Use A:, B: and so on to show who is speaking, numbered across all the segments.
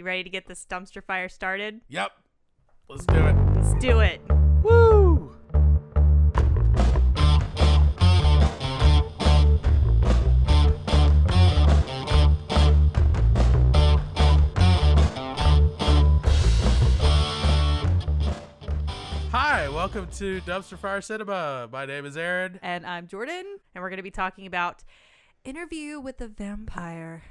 A: You ready to get this dumpster fire started?
B: Yep. Let's do it.
A: Let's do it.
B: Woo! Hi, welcome to Dumpster Fire Cinema. My name is Aaron.
A: And I'm Jordan, and we're going to be talking about Interview with the Vampire.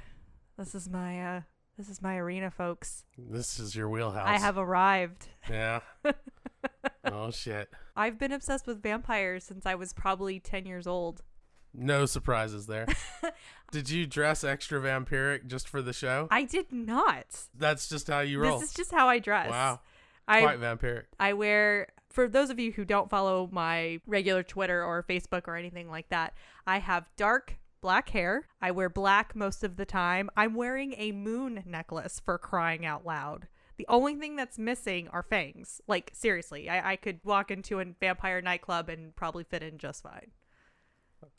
A: This is my uh this is my arena, folks.
B: This is your wheelhouse.
A: I have arrived.
B: Yeah. oh shit.
A: I've been obsessed with vampires since I was probably 10 years old.
B: No surprises there. Did you dress extra vampiric just for the show?
A: I did not.
B: That's just how you roll.
A: This is just how I dress.
B: Wow.
A: I
B: Quite vampiric.
A: I wear for those of you who don't follow my regular Twitter or Facebook or anything like that, I have dark black hair. I wear black most of the time. I'm wearing a moon necklace for crying out loud. The only thing that's missing are fangs. Like, seriously, I, I could walk into a vampire nightclub and probably fit in just fine.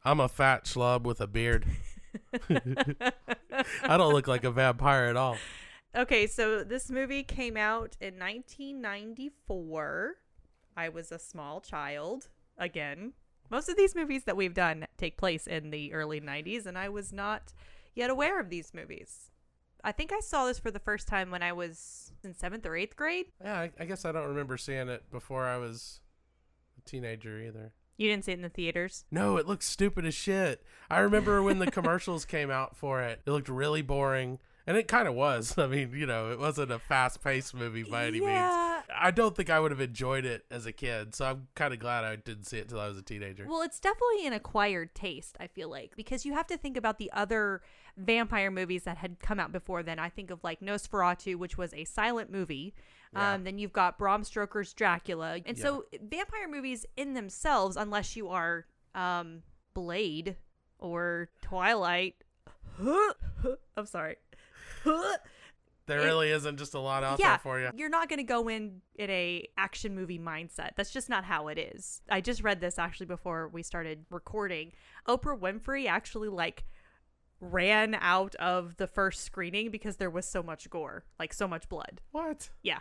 B: I'm a fat schlub with a beard. I don't look like a vampire at all.
A: Okay, so this movie came out in 1994. I was a small child again. Most of these movies that we've done take place in the early 90s, and I was not yet aware of these movies. I think I saw this for the first time when I was in seventh or eighth grade.
B: Yeah, I, I guess I don't remember seeing it before I was a teenager either.
A: You didn't see it in the theaters?
B: No, it looked stupid as shit. I remember when the commercials came out for it, it looked really boring. And it kind of was. I mean, you know, it wasn't a fast paced movie by any
A: Yeah.
B: means. I don't think I would have enjoyed it as a kid. So I'm kind of glad I didn't see it till I was a teenager.
A: Well, it's definitely an acquired taste, I feel like, because you have to think about the other vampire movies that had come out before then. I think of like Nosferatu, which was a silent movie.
B: Yeah.
A: Um, then you've got Bram Stoker's Dracula. And so vampire movies in themselves, unless you are um, Blade or Twilight. I'm sorry.
B: there
A: it-
B: really isn't just a lot out
A: yeah,
B: there for you.
A: You're not going to go in in a action movie mindset. That's just not how it is. I just read this actually before we started recording. Oprah Winfrey actually like ran out of the first screening because there was so much gore, like so much blood.
B: What?
A: Yeah.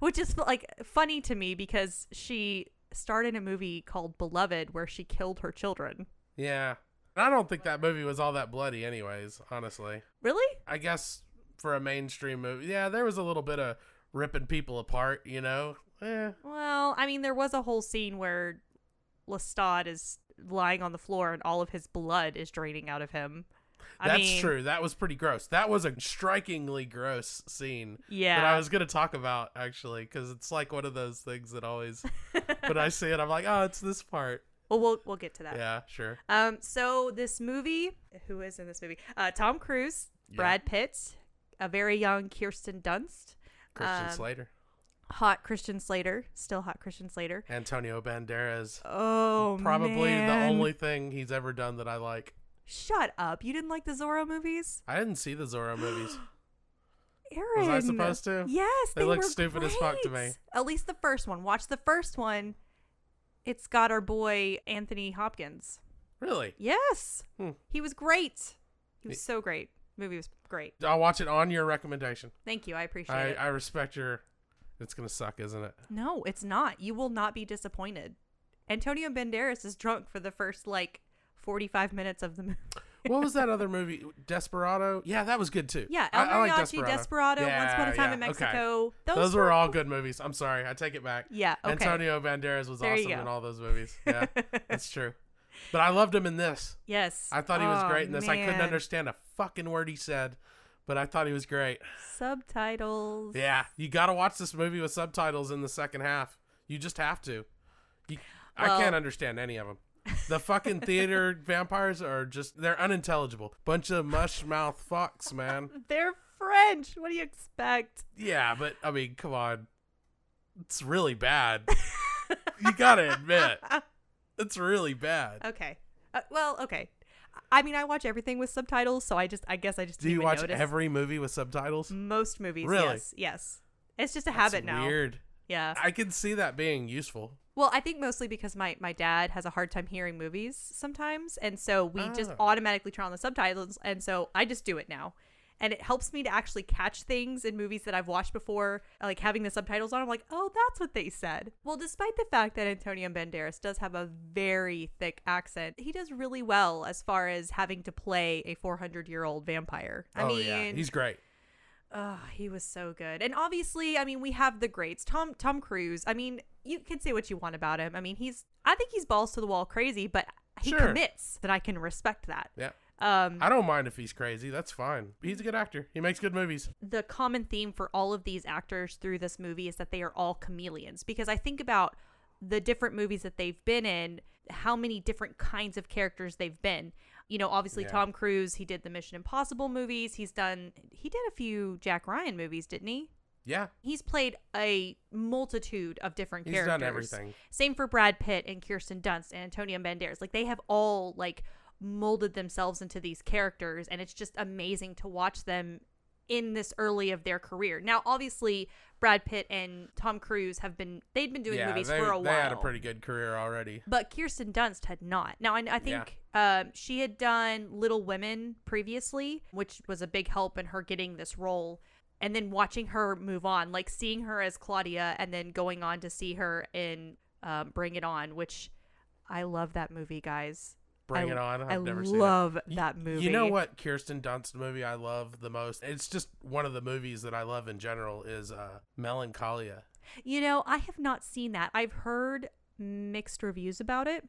A: Which is like funny to me because she starred in a movie called Beloved where she killed her children.
B: Yeah. I don't think that movie was all that bloody, anyways, honestly.
A: Really?
B: I guess for a mainstream movie, yeah, there was a little bit of ripping people apart, you know? Eh.
A: Well, I mean, there was a whole scene where Lestat is lying on the floor and all of his blood is draining out of him. I
B: That's
A: mean,
B: true. That was pretty gross. That was a strikingly gross scene
A: Yeah.
B: that I was going to talk about, actually, because it's like one of those things that always, when I see it, I'm like, oh, it's this part.
A: well, we'll we'll get to that.
B: Yeah, sure.
A: Um. So this movie, who is in this movie? Uh, Tom Cruise, Brad Pitt, a very young Kirsten Dunst,
B: Christian
A: um,
B: Slater,
A: hot Christian Slater, still hot Christian Slater.
B: Antonio Banderas.
A: Oh,
B: Probably the only thing he's ever done that I like.
A: Shut up! You didn't like the Zorro movies,
B: I didn't see the Zorro movies.
A: Aaron?
B: Was I supposed to?
A: Yes,
B: They
A: they,
B: look stupid as fuck to me.
A: At least the first one. Watch the first one. It's got our boy Anthony Hopkins.
B: Really?
A: Yes,
B: Hmm.
A: he was great. He was so great. Movie was great.
B: I'll watch it on your recommendation.
A: Thank you. I appreciate
B: I,
A: it.
B: I respect your. It's gonna suck, isn't it?
A: No, it's not. You will not be disappointed. Antonio Banderas is drunk for the first like 45 minutes of the movie.
B: what was that other movie? Desperado. Yeah, that was good too.
A: Yeah,
B: I-
A: El
B: I like
A: Mariachi, Desperado, Once Upon a Time in
B: yeah, okay.
A: Mexico. Those,
B: Those, were all good movies. I'm sorry, I take it back.
A: Yeah, okay.
B: Antonio Banderas was
A: There
B: awesome in all those movies. Yeah, that's true. But I loved him in this.
A: Yes.
B: I thought he was
A: Oh,
B: great in this. I couldn't understand a fucking word he said, but I thought he was great.
A: Subtitles.
B: Yeah, you got to watch this movie with subtitles in the second half. You just have to. You, I can't understand any of them. The fucking theater vampires are just, they're unintelligible. Bunch of mush mouth fucks, man.
A: They're French. What do you expect?
B: Yeah, but I mean, come on. It's really bad. you got to admit, it's really bad.
A: Okay. Uh, well, okay. I mean, I watch everything with subtitles, so I just, I guess I just
B: Do you watch
A: notice.
B: every movie with subtitles?
A: most movies?
B: Really?
A: Yes. Yes. It's just a
B: That's
A: habit now.
B: Weird.
A: Yeah.
B: I can see that being useful.
A: Well, I think mostly because my my dad has a hard time hearing movies sometimes, and so we just
B: Oh.
A: automatically turn on the subtitles, and so I just do it now. And it helps me to actually catch things in movies that I've watched before, like having the subtitles on. I'm like, oh, that's what they said. Well, despite the fact that Antonio Banderas does have a very thick accent, he does really well as far as having to play a 400 year old vampire. I
B: oh,
A: mean,
B: yeah. He's great.
A: Oh, he was so good. And obviously, I mean, we have the greats. Tom Tom Cruise. I mean, you can say what you want about him. I mean, he's I think he's balls to the wall crazy, but he
B: Sure.
A: commits that I can respect that.
B: Yeah.
A: Um
B: I don't mind if he's crazy. That's fine. He's a good actor. He makes good movies.
A: the common theme for all of these actors through this movie is that they are all chameleons because I think about the different movies that they've been in, how many different kinds of characters they've been. You know, obviously
B: Yeah.
A: Tom Cruise, he did the Mission Impossible movies. He's done he did a few Jack Ryan movies, didn't he?
B: Yeah.
A: He's played a multitude of different
B: He's
A: characters.
B: He's done everything.
A: Same for Brad Pitt and Kirsten Dunst and Antonio Banderas. Like they have all like molded themselves into these characters and it's just amazing to watch them in this early of their career. Now obviously Brad Pitt and Tom Cruise have been they'd been doing
B: yeah,
A: movies
B: they,
A: for a while.
B: they had a pretty good career already.
A: But Kirsten Dunst had not. Now, I, I think um, she had done Little Women previously, which was a big help in her getting this role. And then watching her move on, like seeing her as Claudia, and then going on to see her in um, Bring It On, which I love that movie, guys.
B: Bring
A: I-
B: It On. I've
A: I
B: never seen it.
A: love
B: Y-
A: that movie.
B: You know what Kirsten Dunst movie I love the most? It's just one of the movies that I love in general is uh, Melancholia.
A: You know, I have not seen that. I've heard mixed reviews about it.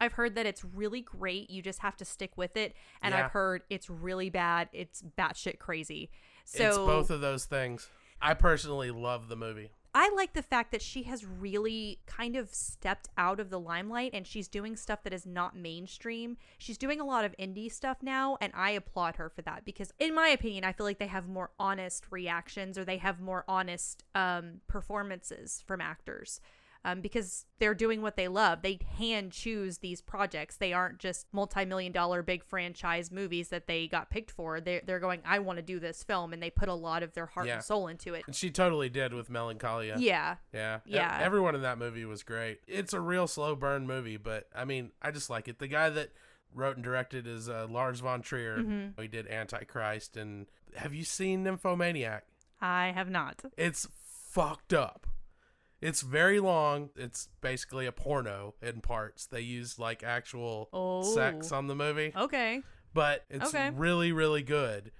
A: I've heard that it's really great. You just have to stick with it. And
B: Yeah.
A: I've heard it's really bad. It's batshit crazy. So
B: it's both of those things. I personally love the movie.
A: I like the fact that she has really kind of stepped out of the limelight and she's doing stuff that is not mainstream. She's doing a lot of indie stuff now, and I applaud her for that because, in my opinion, I feel like they have more honest reactions or they have more honest um, performances from actors. Um, because they're doing what they love. They hand choose these projects. They aren't just multi-million dollar big franchise movies that they got picked for. They're, they're going, I want to do this film. And they put a lot of their heart
B: Yeah.
A: and soul into it.
B: And she totally did with Melancholia.
A: Yeah.
B: Yeah. E-
A: Yeah.
B: Everyone in that movie was great. It's a real slow burn movie, but I mean, I just like it. The guy that wrote and directed is uh, Lars von Trier.
A: Mm-hmm.
B: He did Antichrist. And have you seen Nymphomaniac?
A: I have not.
B: It's fucked up. It's very long. It's basically a porno in parts. They use like actual
A: Oh.
B: sex on the movie,
A: Okay.
B: but it's
A: Okay.
B: really, really good.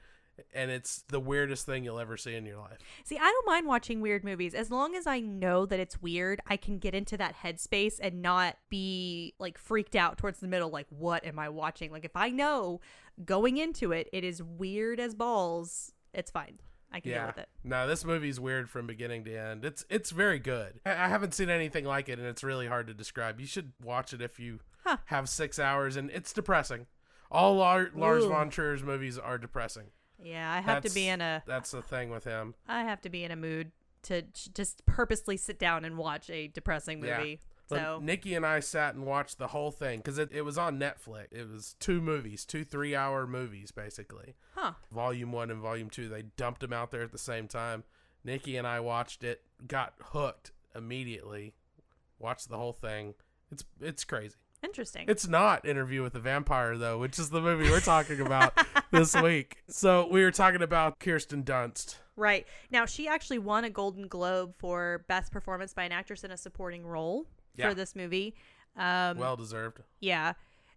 B: And it's the weirdest thing you'll ever see in your life.
A: See, I don't mind watching weird movies as long as I know that it's weird. I can get into that headspace and not be like freaked out towards the middle. Like, what am I watching? Like, if I know going into it, it is weird as balls. It's fine. I can deal
B: Yeah.
A: with it.
B: No, this movie's weird from beginning to end. It's it's very good. I, I haven't seen anything like it, and it's really hard to describe. You should watch it if you
A: Huh.
B: have six hours, and it's depressing. All Lar- Lars von Trier's movies are depressing.
A: Yeah, I have to be in a.
B: That's the thing with him.
A: I have to be in a mood to just purposely sit down and watch a depressing
B: Yeah.
A: movie.
B: But
A: So
B: Nikki and I sat and watched the whole thing because it, it was on Netflix. It was two movies, two three hour movies, basically.
A: Huh.
B: Volume one and volume two. They dumped them out there at the same time. Nikki and I watched it, got hooked immediately, watched the whole thing. It's it's crazy.
A: Interesting.
B: It's not Interview with the Vampire though, which is the movie we're talking about this week. So we were talking about Kirsten Dunst.
A: Right. Now, she actually won a Golden Globe for Best Performance by an Actress in a Supporting Role
B: Yeah.
A: for this movie. Um,
B: Well deserved.
A: yeah.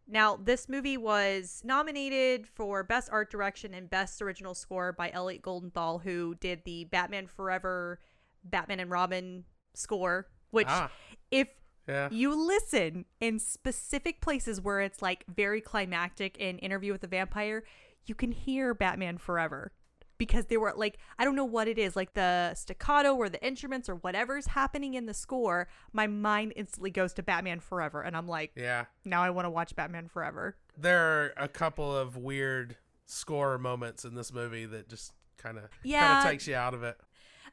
A: Now, this movie was nominated for Best Art Direction and Best Original Score by Elliot Goldenthal, who did the Batman Forever, Batman and Robin score, which,
B: Ah.
A: if
B: Yeah.
A: you listen in specific places where it's like very climactic in Interview with the Vampire, you can hear Batman Forever because they were like I don't know what it is, like the staccato or the instruments or whatever's happening in the score, my mind instantly goes to Batman Forever and I'm like,
B: Yeah.
A: now I want to watch Batman Forever.
B: There are a couple of weird score moments in this movie that just kind of
A: Yeah.
B: kind of takes you out of it.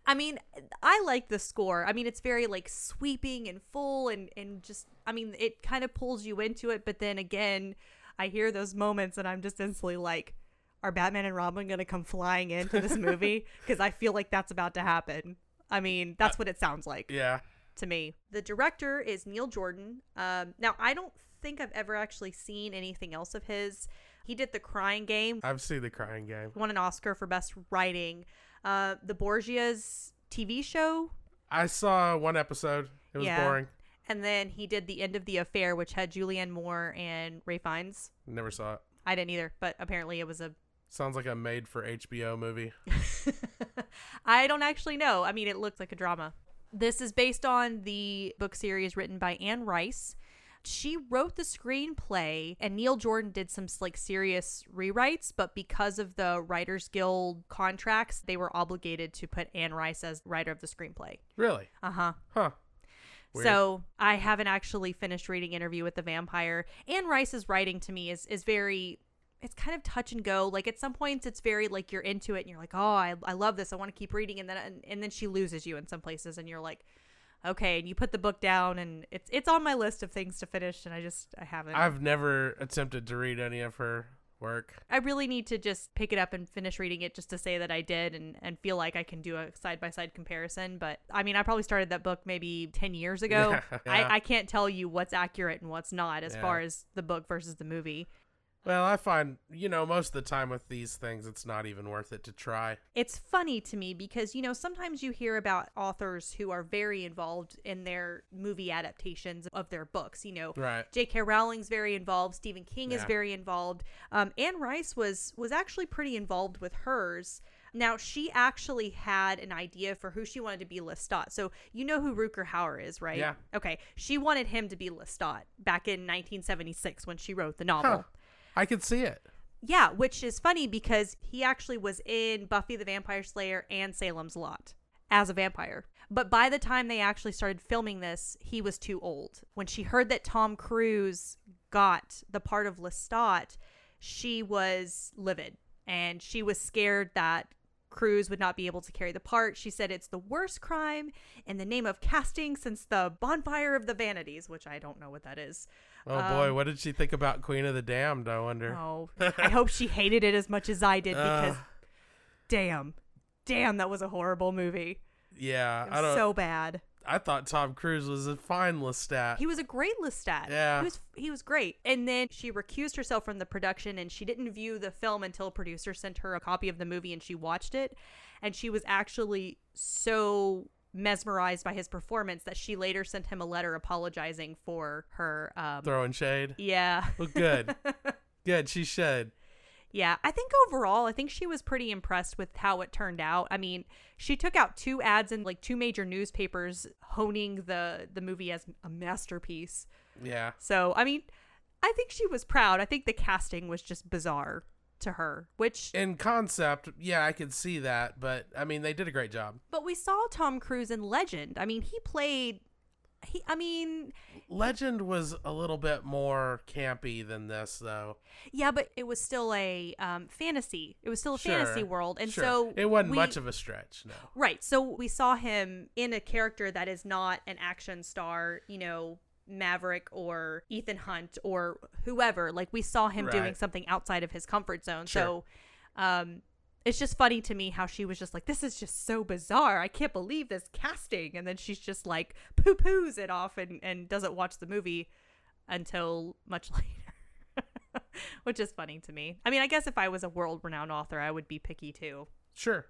A: I mean, I like the score. I mean, it's very like sweeping and full and and just I mean, it kind of pulls you into it, but then again, I hear those moments and I'm just instantly like are Batman and Robin going to come flying into this movie because I feel like that's about to happen. I mean, that's what it sounds like
B: Yeah.
A: to me. The director is Neil Jordan. Um, now, I don't think I've ever actually seen anything else of his. He did The Crying Game,
B: I've seen the crying game.
A: won an Oscar for Best Writing. Uh, the Borgias TV show,
B: I saw one episode. It was
A: Yeah.
B: boring.
A: and then he did The End of the Affair, which had Julianne Moore and Ralph Fiennes.
B: Never saw it.
A: I didn't either, but apparently it was a.
B: Sounds like a made for HBO movie.
A: I don't actually know. I mean, it looks like a drama. This is based on the book series written by Anne Rice. She wrote the screenplay, and Neil Jordan did some like serious rewrites. But because of the Writers Guild contracts, they were obligated to put Anne Rice as writer of the screenplay.
B: Really?
A: Uh huh.
B: Huh. Weird.
A: So I haven't actually finished reading Interview with the Vampire. Anne Rice's writing to me is is very it's kind of touch and go. Like at some points it's very like you're into it and you're like, "Oh, I, I love this. I want to keep reading." And then and, and then she loses you in some places and you're like, "Okay." And you put the book down and it's it's on my list of things to finish and I just I haven't.
B: I've never attempted to read any of her work.
A: I really need to just pick it up and finish reading it just to say that I did and, and feel like I can do a side by side comparison. But I mean, I probably started that book maybe 10 years ago.
B: Yeah, yeah.
A: I, I can't tell you what's accurate and what's not as
B: Yeah.
A: far as the book versus the movie.
B: Well, I find, you know, most of the time with these things, it's not even worth it to try.
A: It's funny to me because, you know, sometimes you hear about authors who are very involved in their movie adaptations of their books. You know,
B: Right.
A: J.K. Rowling's very involved. Stephen King is very involved. Um, Anne Rice was was actually pretty involved with hers. Now she actually had an idea for who she wanted to be Lestat. So you know who Rutger Hauer is, right?
B: Yeah.
A: Okay. She wanted him to be Lestat back in 1976 when she wrote the novel.
B: Huh. I could see it.
A: Yeah, which is funny because he actually was in Buffy the Vampire Slayer and Salem's Lot as a vampire. But by the time they actually started filming this, he was too old. When she heard that Tom Cruise got the part of Lestat, she was livid and she was scared that Cruise would not be able to carry the part. She said it's the worst crime in the name of casting since the Bonfire of the Vanities, which I don't know what that is.
B: Oh boy, um, what did she think about Queen of the Damned? I wonder.
A: Oh, I hope she hated it as much as I did uh. because,
B: Ugh.
A: damn, damn, that was a horrible movie.
B: yeah, I don't.
A: so bad.
B: I thought Tom Cruise was a fine Lestat.
A: He was a great Lestat.
B: Yeah.
A: he was he was great. And then she recused herself from the production, and she didn't view the film until a producer sent her a copy of the movie, and she watched it, and she was actually so mesmerized by his performance that she later sent him a letter apologizing for her. Um,
B: Throwing shade.
A: yeah.
B: Well, good. good. She should.
A: Yeah, I think overall, I think she was pretty impressed with how it turned out. I mean, she took out two ads in like two major newspapers honing the the movie as a masterpiece.
B: Yeah.
A: So, I mean, I think she was proud. I think the casting was just bizarre to her, which
B: In concept, yeah, I could see that, but I mean, they did a great job.
A: but we saw Tom Cruise in Legend. I mean, he played he I mean,
B: Legend was a little bit more campy than this, though.
A: yeah, but it was still a um, fantasy. It was still a fantasy world, and
B: sure.
A: so
B: it wasn't
A: we-
B: much of a stretch. No.
A: Right. So we saw him in a character that is not an action star, you know, Maverick or Ethan Hunt or whoever. Like we saw him doing something outside of his comfort zone.
B: Sure.
A: So um it's just funny to me how she was just like, This is just so bizarre. I can't believe this casting and then she's just like poo poos it off and, and doesn't watch the movie until much later. Which is funny to me. I mean, I guess if I was a world renowned author, I would be picky too.
B: Sure.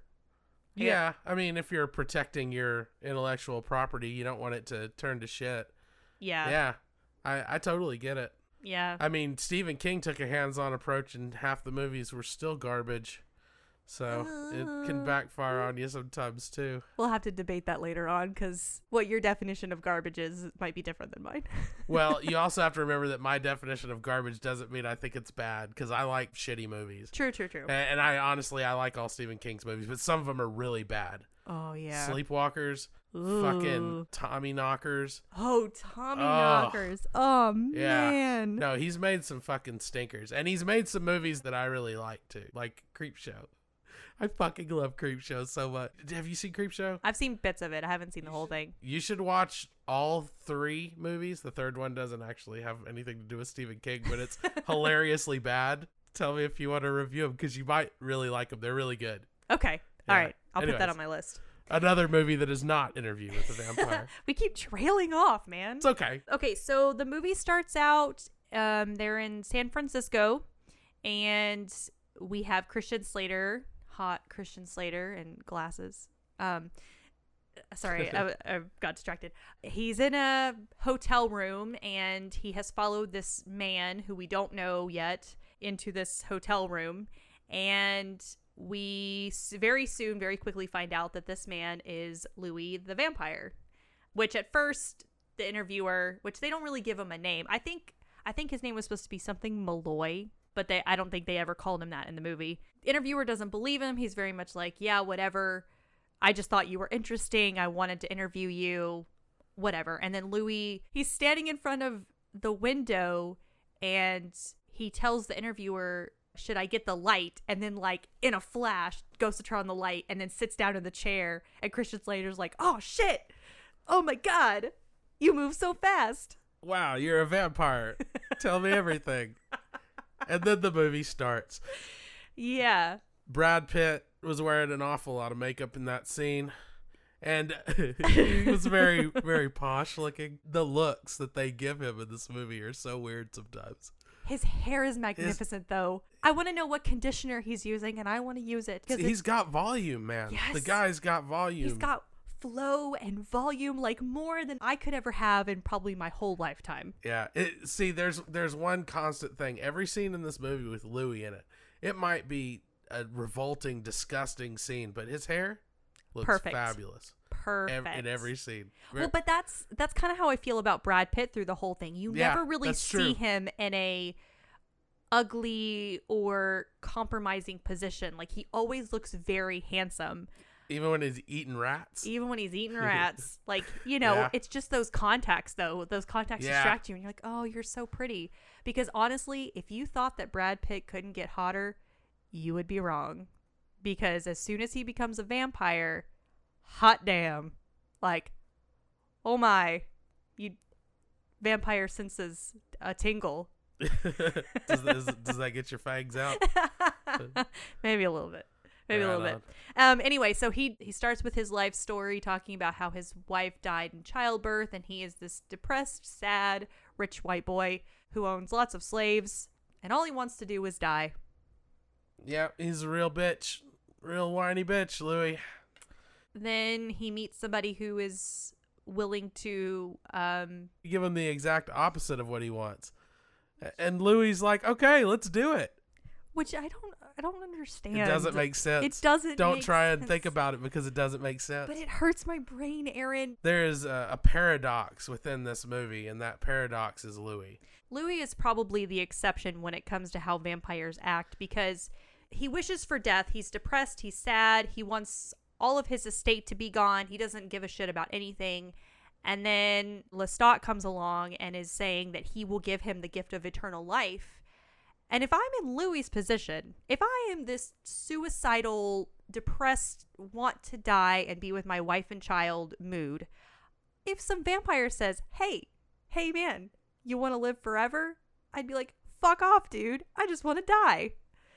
A: Yeah.
B: Yeah. I mean, if you're protecting your intellectual property, you don't want it to turn to shit.
A: Yeah.
B: Yeah. I, I totally get it.
A: Yeah.
B: I mean, Stephen King took a hands-on approach, and half the movies were still garbage. So it can
A: Uh,
B: backfire on you sometimes too.
A: We'll have to debate that later on because what your definition of garbage is might be different than mine.
B: Well, you also have to remember that my definition of garbage doesn't mean I think it's bad because I like shitty movies.
A: true, true, true.
B: A- And I honestly, I like all Stephen King's movies, but some of them are really bad.
A: Oh yeah.
B: Sleepwalkers,
A: Ooh.
B: fucking Tommyknockers.
A: Oh, Tommy
B: Oh.
A: knockers. Oh
B: Yeah.
A: man.
B: No, he's made some fucking stinkers, and he's made some movies that I really like too, like Creepshow. I fucking love Creepshow so much. Have you seen Creepshow?
A: I've seen bits of it. I haven't seen the whole thing.
B: You should watch all three movies. The third one doesn't actually have anything to do with Stephen King, but it's hilariously bad. Tell me if you want to review them because you might really like them. They're really good.
A: Okay.
B: Yeah.
A: All right. I'll put that on my list.
B: Another movie that is not Interview with the Vampire.
A: we keep trailing off, man.
B: it's okay.
A: Okay, so the movie starts out. Um, they're in San Francisco, and we have Christian Slater, hot Christian Slater, and glasses. Um, sorry, I, I got distracted. He's in a hotel room, and he has followed this man who we don't know yet into this hotel room, and we very soon, very quickly find out that this man is Louis the vampire which at first the interviewer which they don't really give him a name i think i think his name was supposed to be something Molloy but they i don't think they ever called him that in the movie. The interviewer doesn't believe him. He's very much like yeah whatever. I just thought you were interesting. I wanted to interview you. Whatever. And then louis he's standing in front of the window and he tells the interviewer should i get the light and then like in a flash goes to turn on the light and then sits down in the chair and christian slater's like oh shit oh my god you move so fast
B: Wow, you're a vampire. Tell me everything. And then the movie starts.
A: yeah
B: Brad Pitt was wearing an awful lot of makeup in that scene. And he was very, very posh looking. The looks that they give him in this movie are so weird sometimes.
A: His hair is magnificent though i want to know what conditioner he's using and i want to use it because
B: He's got volume, man.
A: Yes.
B: The guy's got volume.
A: he's got flow and volume like more than i could ever have in probably my whole lifetime
B: Yeah. It, see, there's there's one constant thing. Every scene in this movie with Louis in it, it might be a revolting, disgusting scene, but his hair looks
A: Perfect.
B: fabulous
A: perfect
B: ev- in every scene.
A: Well, but that's that's kind of how I feel about Brad Pitt through the whole thing. You
B: Yeah,
A: never really see
B: true.
A: him in a ugly or compromising position. Like he always looks very handsome,
B: even when he's eating rats.
A: even when he's eating rats. like you know,
B: Yeah.
A: it's just those contacts though. Those contacts
B: Yeah.
A: distract you, and you're like, oh, you're so pretty. Because honestly, if you thought that Brad Pitt couldn't get hotter, you would be wrong. Because as soon as he becomes a vampire, hot damn, like, oh my, you vampire senses a tingle.
B: does, does, does that get your fangs out?
A: Maybe a little bit. Maybe a
B: Right
A: little bit. Um. Anyway, so he he starts with his life story, talking about how his wife died in childbirth, and he is this depressed, sad, rich white boy who owns lots of slaves, and all he wants to do is die.
B: Yeah, he's a real bitch. Real whiny bitch, Louis.
A: Then he meets somebody who is willing to um
B: give him the exact opposite of what he wants. And Louis like, okay, let's do it.
A: which I don't I don't understand.
B: It doesn't make sense.
A: It doesn't
B: Don't try and think about it because it doesn't make sense.
A: But it hurts my brain, Aaron.
B: there is a, a paradox within this movie, and that paradox is Louis.
A: Louis is probably the exception when it comes to how vampires act because he wishes for death. He's depressed, he's sad, he wants all of his estate to be gone. He doesn't give a shit about anything. And then Lestat comes along and is saying that he will give him the gift of eternal life. And if I'm in Louis's position, if I am this suicidal, depressed, want to die and be with my wife and child mood, if some vampire says, "Hey, hey man, you want to live forever?" I'd be like, "Fuck off, dude. I just want to die."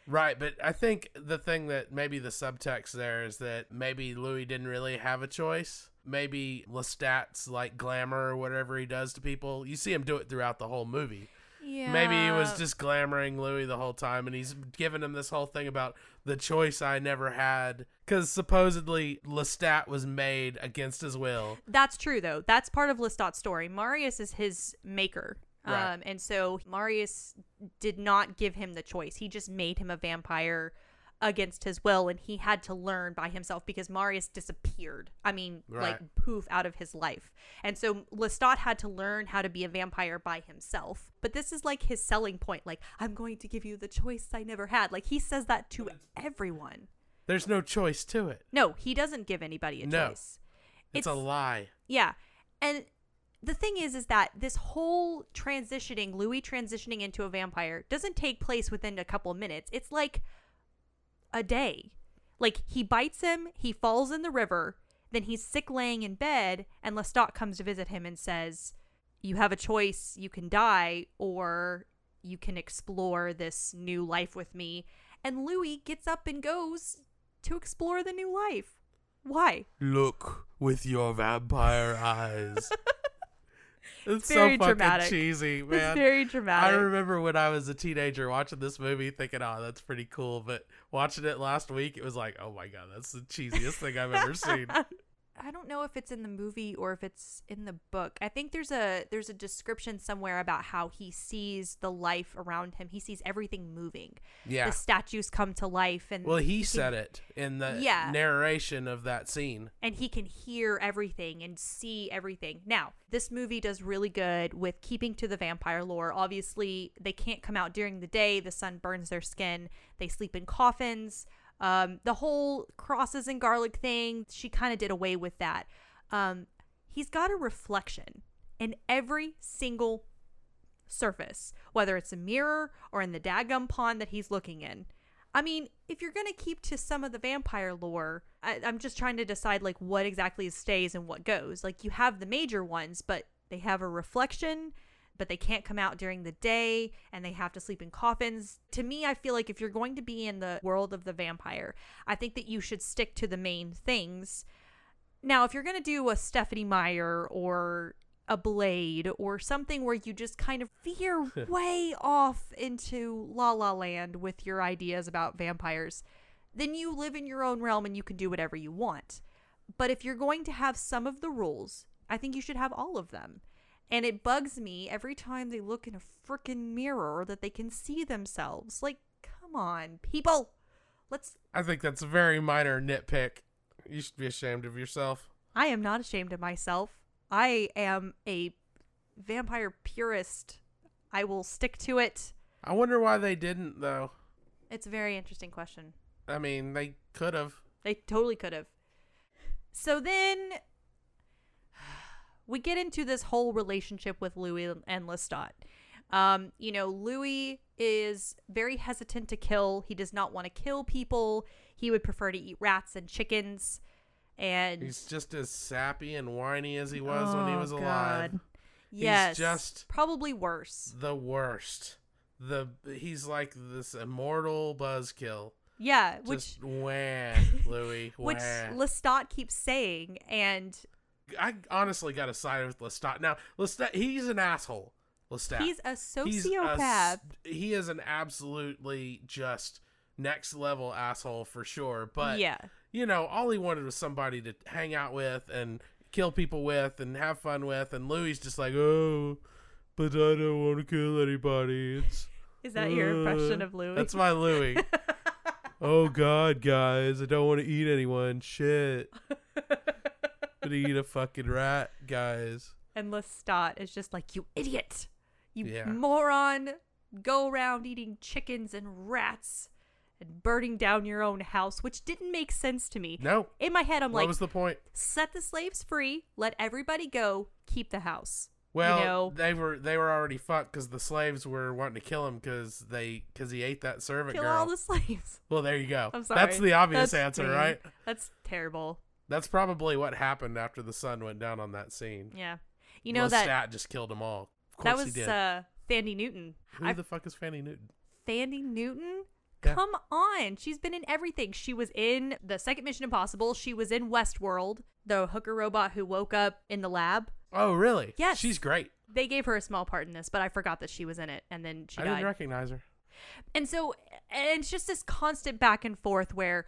B: Right, but I think the thing that maybe the subtext there is that maybe Louis didn't really have a choice. Maybe Lestat's like glamour or whatever he does to people. You see him do it throughout the whole movie.
A: Yeah.
B: Maybe he was just glamoring Louis the whole time, and he's giving him this whole thing about the choice I never had. Because supposedly Lestat was made against his will.
A: That's true though. That's part of Lestat's story. Marius is his maker.
B: Right.
A: Um, and so Marius did not give him the choice. He just made him a vampire against his will, and he had to learn by himself because Marius disappeared. I mean, like poof out of his life. And so Lestat had to learn how to be a vampire by himself. But this is like his selling point. Like, I'm going to give you the choice I never had. Like he says that to everyone.
B: There's no choice to it.
A: No, he doesn't give anybody a
B: No.
A: choice.
B: It's, a lie.
A: Yeah. And the thing is is that this whole transitioning, Louis transitioning into a vampire doesn't take place within a couple of minutes. It's like a day. Like he bites him, he falls in the river, then he's sick laying in bed and Lestat comes to visit him and says, "You have a choice, you can die or you can explore this new life with me." And Louis gets up and goes to explore the new life. Why?
B: Look with your vampire eyes. it's
A: very
B: so fucking
A: dramatic.
B: cheesy, man.
A: It's very dramatic.
B: I remember when I was a teenager watching this movie thinking, oh, that's pretty cool. But watching it last week, it was like, oh my God, that's the cheesiest thing I've ever seen.
A: I don't know if it's in the movie or if it's in the book. I think there's a there's a description somewhere about how he sees the life around him. He sees everything moving.
B: Yeah.
A: The statues come to life and
B: Well, he
A: can-
B: said it in the
A: Yeah.
B: narration of that scene.
A: and he can hear everything and see everything. Now, this movie does really good with keeping to the vampire lore. Obviously, they can't come out during the day, the sun burns their skin, they sleep in coffins. Um, the whole crosses and garlic thing, she kind of did away with that. Um, he's got a reflection in every single surface, whether it's a mirror or in the daggum pond that he's looking in. I mean, if you're gonna keep to some of the vampire lore, I, I'm just trying to decide like what exactly stays and what goes. Like you have the major ones, but they have a reflection, but they can't come out during the day, and they have to sleep in coffins. To me, I feel like if you're going to be in the world of the vampire, I think that you should stick to the main things. Now, if you're going to do a Stephenie Meyer or a Blade or something where you just kind of veer way off into La La Land with your ideas about vampires, then you live in your own realm and you can do whatever you want. But if you're going to have some of the rules, I think you should have all of them. And it bugs me every time they look in a freaking mirror that they can see themselves. Like, come on, people. Let's
B: I think that's a very minor nitpick. You should be ashamed of yourself.
A: I am not ashamed of myself. I am a vampire purist. I will stick to it.
B: I wonder why they didn't, though.
A: It's a very interesting question.
B: I mean, they could have.
A: They totally could have. So then we get into this whole relationship with Louis and Lestat. Um, you know, Louis is very hesitant to kill. He does not want to kill people. He would prefer to eat rats and chickens. And
B: He's just as sappy and whiny as he was when he
A: Oh,
B: was alive.
A: God. Yes,
B: just-
A: probably worse.
B: The worst. The he's like this immortal buzzkill.
A: Yeah, which
B: Just wah, Louis. Wah.
A: which Lestat keeps saying, and
B: I honestly got to side with Lestat. Now, Lestat, he's an asshole. Lestat.
A: he's a
B: He's a
A: sociopath.
B: he is an absolutely just next level asshole for sure. But
A: yeah,
B: you know, all he wanted was somebody to hang out with and kill people with and have fun with. And Louis just like, oh, but I don't want to kill anybody. It's
A: is that your impression
B: uh,
A: of Louis?
B: That's my Louis. oh God, guys, I don't want to eat anyone. Shit, gonna eat a fucking rat, guys.
A: and Lestat is just like, you idiot, you
B: Yeah.
A: moron, go around eating chickens and rats and burning down your own house, which didn't make sense to me.
B: No,
A: In my head, I'm
B: what
A: like, what
B: was the point?
A: set the slaves free, let everybody go, keep the house.
B: Well,
A: you know,
B: they were they were already fucked because the slaves were wanting to kill him because they because he ate that servant
A: kill
B: girl.
A: all the slaves.
B: well, there you go.
A: I'm sorry.
B: That's the obvious
A: That's
B: answer,
A: mean.
B: right?
A: That's terrible.
B: That's probably what happened after the sun went down on that scene.
A: Yeah. You know that
B: just killed them all. Of course
A: that was
B: he did.
A: uh Thandie Newton.
B: Who
A: I
B: the fuck is Fanny Newton?
A: Thandie Newton?
B: Yeah.
A: Come on. She's been in everything. She was in the second Mission Impossible. She was in Westworld, the hooker robot who woke up in the lab.
B: Oh, really?
A: Yes.
B: She's great.
A: They gave her a small part in this, but I forgot that she was in it and then she
B: I
A: died.
B: didn't recognize her.
A: and so and it's just this constant back and forth where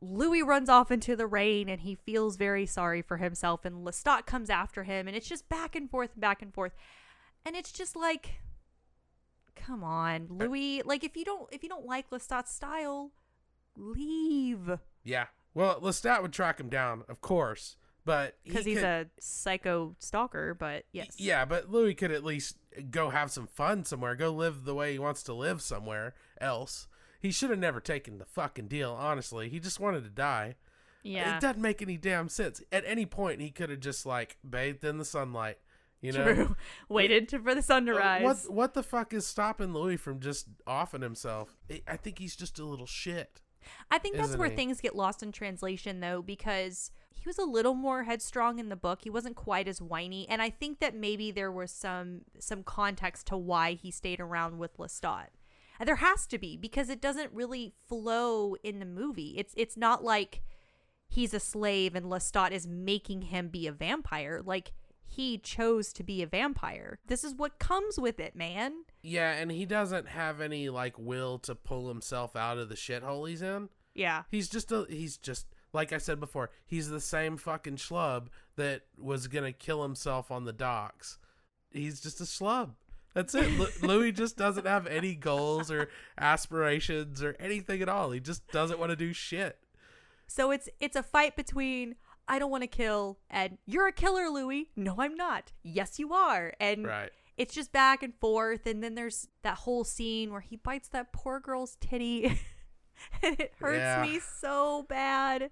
A: Louis runs off into the rain and he feels very sorry for himself and Lestat comes after him and it's just back and forth back and forth. And it's just like come on, uh, Louis, like if you don't if you don't like Lestat's style, leave
B: Yeah. Well, Lestat would track him down, of course, but he
A: because he's
B: could-
A: a psycho stalker, but yes.
B: Yeah, but Louis could at least go have some fun somewhere, go live the way he wants to live somewhere else. He should have never taken the fucking deal, honestly. He just wanted to die.
A: Yeah.
B: It doesn't make any damn sense. At any point, he could have just, like, bathed in the sunlight, you know?
A: True. Waited to, for the sun to
B: Uh,
A: rise.
B: What, what the fuck is stopping Louis from just offing himself? I- I think he's just a little shit.
A: I think that's where
B: he?
A: things get lost in translation, though, because he was a little more headstrong in the book. He wasn't quite as whiny, and I think that maybe there was some some context to why he stayed around with Lestat. And there has to be because it doesn't really flow in the movie. It's it's not like he's a slave and Lestat is making him be a vampire. Like he chose to be a vampire. This is what comes with it, man.
B: Yeah, and he doesn't have any, like, will to pull himself out of the shithole he's in.
A: Yeah.
B: He's just a he's just like I said before, he's the same fucking schlub that was gonna kill himself on the docks. He's just a schlub. That's it. Louis just doesn't have any goals or aspirations or anything at all. He just doesn't want to do shit.
A: So it's it's a fight between I don't want to kill and you're a killer, Louis. No, I'm not. Yes, you are. And
B: Right.
A: it's just back and forth. And then there's that whole scene where he bites that poor girl's titty, and it hurts
B: Yeah.
A: me so bad.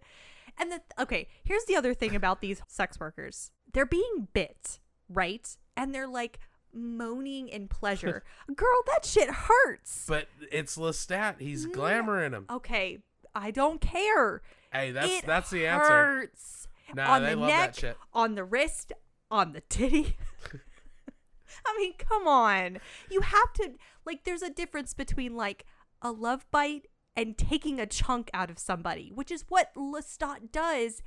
A: And the okay, here's the other thing about these sex workers: they're being bit, right? And they're like moaning in pleasure. Girl, that shit hurts.
B: But it's Lestat. He's
A: No.
B: glamoring him.
A: Okay, I don't care.
B: Hey, that's
A: it
B: that's the answer.
A: hurts.
B: Nah,
A: on
B: they
A: the
B: love that
A: neck,
B: shit.
A: on the wrist, on the titty. I mean, come on. You have to like there's a difference between like a love bite and taking a chunk out of somebody, which is what Lestat does.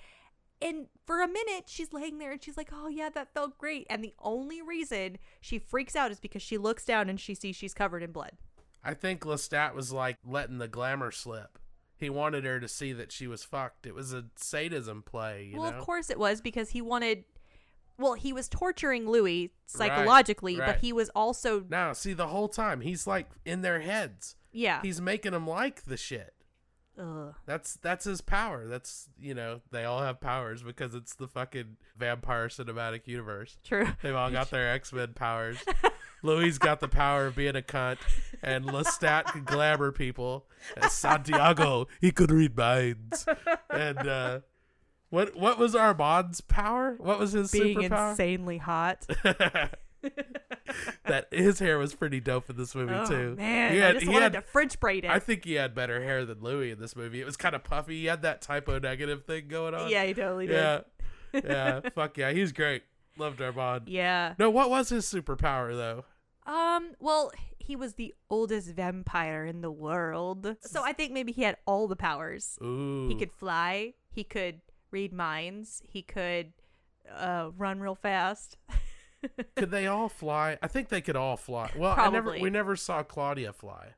A: And for a minute, she's laying there and she's like, "Oh yeah, that felt great." And the only reason she freaks out is because she looks down and she sees she's covered in blood.
B: I think Lestat was like letting the glamour slip. He wanted her to see that she was fucked. It was a sadism play, you
A: well,
B: know.
A: of course it was because he wanted. Well, he was torturing Louis
B: Right,
A: psychologically,
B: right.
A: but he was also
B: Now, see the whole time he's like in their heads.
A: yeah.
B: He's making them like the shit.
A: Ugh.
B: That's that's his power. That's you know they all have powers because it's the fucking vampire cinematic universe.
A: True.
B: They've all got their X Men powers. Louis got the power of being a cunt, and Lestat could glamour people. And Santiago, he could read minds. And uh, what what was Armand's power? What was his
A: Being
B: superpower?
A: insanely hot.
B: that his hair was pretty dope in this movie
A: oh
B: too.
A: man,
B: He
A: I just
B: he
A: wanted
B: had-
A: to French braid it.
B: I think he had better hair than Louis in this movie. It was kind of puffy. He had that Type O Negative thing going on.
A: yeah, he totally did.
B: yeah, yeah. Fuck yeah, he's great. Loved Armand.
A: Yeah.
B: No, what was his superpower though?
A: Um. Well, he was the oldest vampire in the world, so I think maybe he had all the powers.
B: Ooh,
A: He could fly. He could read minds. He could uh, run real fast.
B: Could they all fly? I think they could all fly. Well, I never. We never saw Claudia fly.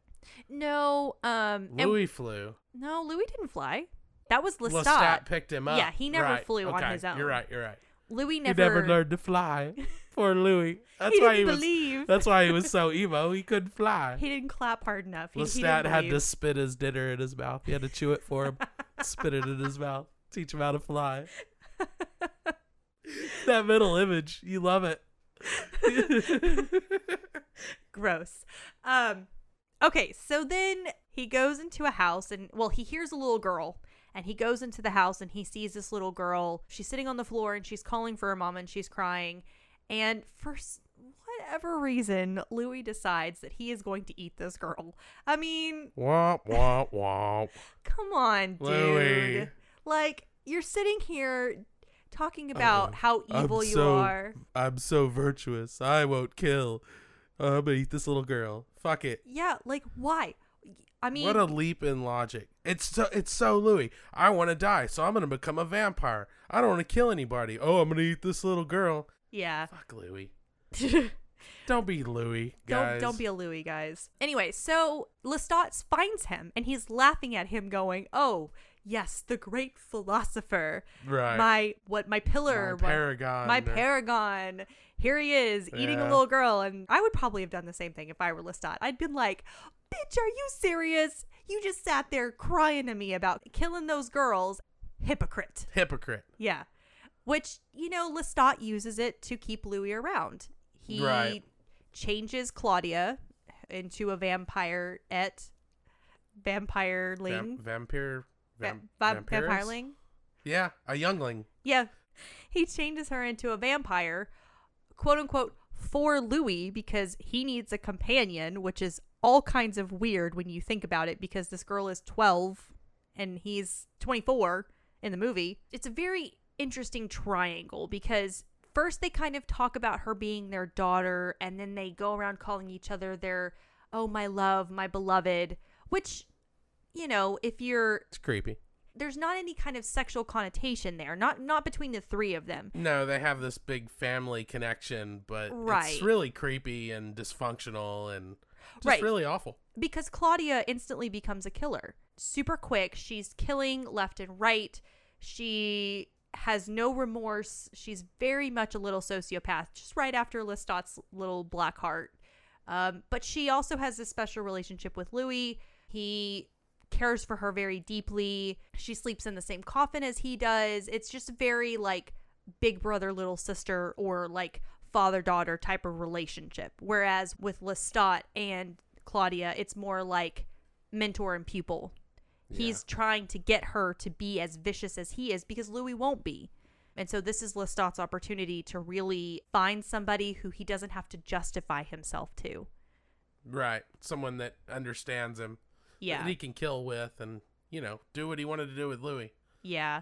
A: no. Um. and-
B: Louis flew.
A: no, Louis didn't fly. That was Lestat.
B: Lestat picked him up.
A: Yeah, he never
B: Right,
A: flew on his own.
B: You're right. You're right.
A: Louis never.
B: He never learned to fly. Poor Louis. That's
A: He
B: why he
A: didn't
B: was.
A: believe.
B: That's why he was so emo. He couldn't fly.
A: He didn't clap hard enough. He, he
B: Lestat
A: didn't
B: had to spit his dinner in his mouth. He had to chew it for him, spit it in his mouth, teach him how to fly. that middle image, you love it.
A: Gross. Um. Okay, so then he goes into a house and well, he hears a little girl and he goes into the house and he sees this little girl. She's sitting on the floor and she's calling for her mom and she's crying. And for whatever reason, Louis decides that he is going to eat this girl. I mean,
B: womp womp womp.
A: come on, dude.
B: Louis.
A: Like you're sitting here talking about
B: Uh,
A: how
B: I'm
A: evil you
B: so-
A: are.
B: I'm so virtuous. I won't kill. I'm gonna eat this little girl. Fuck it.
A: Yeah, like why? I mean,
B: what a leap in logic. It's so it's so Louis. I want to die, so I'm gonna become a vampire. I don't want to kill anybody. Oh, I'm gonna eat this little girl.
A: yeah.
B: Fuck Louis. Don't be Louis,
A: Don't
B: guys.
A: don't be a Louis, guys. Anyway, so Lestat finds him and he's laughing at him, going, "Oh, yes, the great philosopher.
B: Right.
A: My what my pillar,
B: My paragon
A: My paragon. Here he is eating a little girl and I would probably have done the same thing if I were Lestat. I'd been like, "Bitch, are you serious? You just sat there crying to me about killing those girls. Hypocrite."
B: Hypocrite.
A: Yeah. Which, you know, Lestat uses it to keep Louis around. He
B: Right.
A: changes Claudia into a vampire et vampireling.
B: Vam- vampire. Vam-
A: Va-.
B: Yeah, a youngling.
A: Yeah. He changes her into a vampire, quote unquote, for Louis because he needs a companion, which is all kinds of weird when you think about it because this girl is 12 and he's 24 in the movie. It's a very interesting triangle because first they kind of talk about her being their daughter and then they go around calling each other their, oh, my love, my beloved, which, you know, if you're
B: It's creepy.
A: there's not any kind of sexual connotation there not not between the three of them
B: No, they have this big family connection, but
A: Right.
B: it's really creepy and dysfunctional and just
A: Right.
B: really awful.
A: because claudia instantly becomes a killer super quick she's killing left and right she has no remorse she's very much a little sociopath just right after lestat's little black heart um, but she also has a special relationship with louis he cares for her very deeply. She sleeps in the same coffin as he does. It's just very like big brother little sister or like father daughter type of relationship. Whereas with lestat and claudia it's more like mentor and pupil. He's trying to get her to be as vicious as he is because louis won't be. And so this is lestat's opportunity to really find somebody who he doesn't have to justify himself to.
B: Right. Someone that understands him.
A: Yeah
B: That he can kill with and, you know, do what he wanted to do with Louis.
A: yeah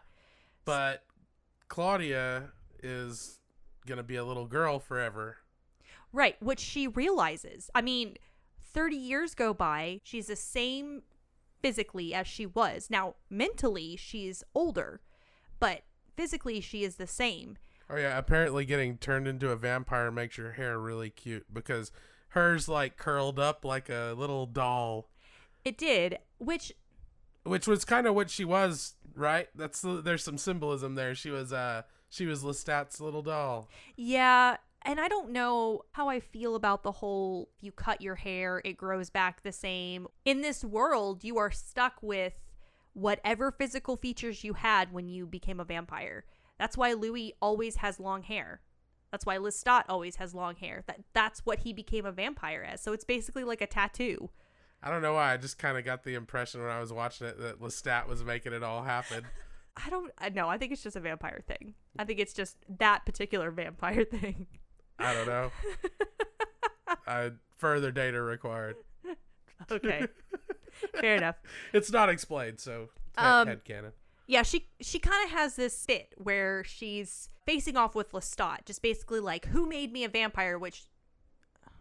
B: But Claudia is going to be a little girl forever.
A: Right, which she realizes. I mean, 30 years go by, she's the same physically as she was. Now, mentally, she's older, but physically, she is the same.
B: Oh, yeah. Apparently, getting turned into a vampire makes your hair really cute because hers, like, curled up like a little doll,
A: It did, which,
B: which was kind of what she was, right? That's There's some symbolism there. She was, uh, she was Lestat's little doll.
A: yeah, and I don't know how I feel about the whole you cut your hair, it grows back the same. In this world, you are stuck with whatever physical features you had when you became a vampire. That's why Louis always has long hair. That's why Lestat always has long hair. That that's what he became a vampire as. So it's basically like a tattoo.
B: I don't know why. I just kind of got the impression when I was watching it that Lestat was making it all happen.
A: I don't I know. I think it's just a vampire thing. I think it's just that particular vampire thing.
B: I don't know. I further data required.
A: Okay. Fair enough.
B: It's not explained, so head,
A: Um,
B: headcanon.
A: Yeah, she she kind of has this bit where she's facing off with Lestat, just basically like, "Who made me a vampire?" Which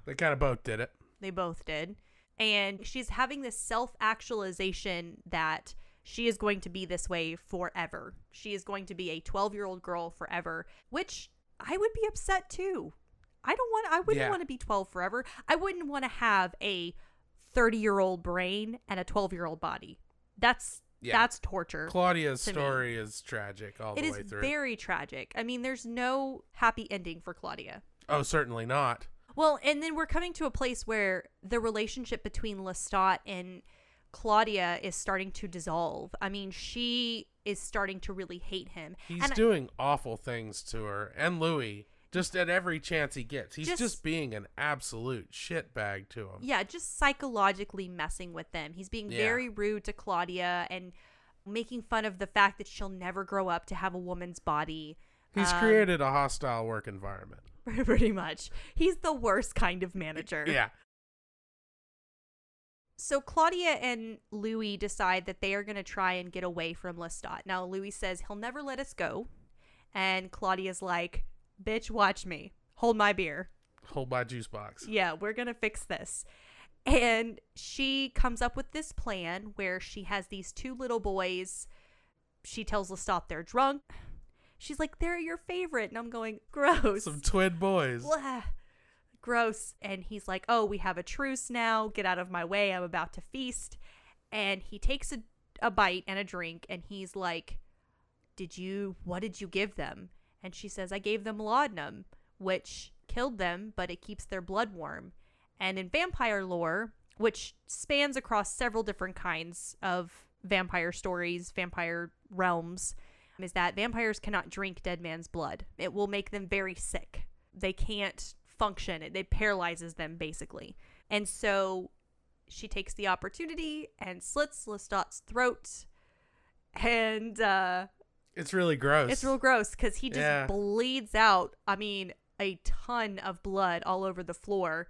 B: They kind of both did it.
A: they both did, and she's having this self actualization that she is going to be this way forever. She is going to be a twelve year old girl forever, which I would be upset too. I don't want. I wouldn't
B: Yeah.
A: want to be twelve forever. I wouldn't want to have a thirty year old brain and a twelve year old body. That's
B: Yeah.
A: that's torture.
B: Claudia's
A: to me.
B: story is tragic all
A: It
B: the way through.
A: It is very tragic. I mean, there's no happy ending for Claudia.
B: oh, certainly not.
A: Well, and then we're coming to a place where the relationship between Lestat and Claudia is starting to dissolve. I mean, she is starting to really hate him.
B: He's
A: and I-
B: doing awful things to her and Louis just at every chance he gets. He's just,
A: Just-
B: being an absolute shitbag to him.
A: yeah, just psychologically messing with them. He's being
B: Yeah.
A: very rude to Claudia and making fun of the fact that she'll never grow up to have a woman's body.
B: He's
A: Um,
B: created a hostile work environment.
A: pretty much. He's the worst kind of manager.
B: Yeah.
A: So Claudia and Louis decide that they are going to try and get away from Lestat. Now Louis says he'll never let us go, and Claudia's like, "Bitch, watch me. Hold my beer.
B: Hold my juice box.
A: Yeah, we're going to fix this." And she comes up with this plan where she has these two little boys. She tells Lestat they're drunk. She's like, "They're your favorite," and I'm going, "Gross."
B: Some twin boys.
A: Blah. Gross. And he's like, Oh, we have a truce now. Get out of my way. I'm about to feast. And he takes a a bite and a drink, and he's like, "Did you? What did you give them?" And she says, "I gave them laudanum, which killed them, but it keeps their blood warm." And in vampire lore, which spans across several different kinds of vampire stories, vampire realms, is that vampires cannot drink dead man's blood. It will make them very sick. They can't function. It, it paralyzes them basically. And so she takes the opportunity and slits Lestat's throat. And uh,
B: It's really gross.
A: it's real gross because he just
B: Yeah.
A: bleeds out. I mean, a ton of blood all over the floor.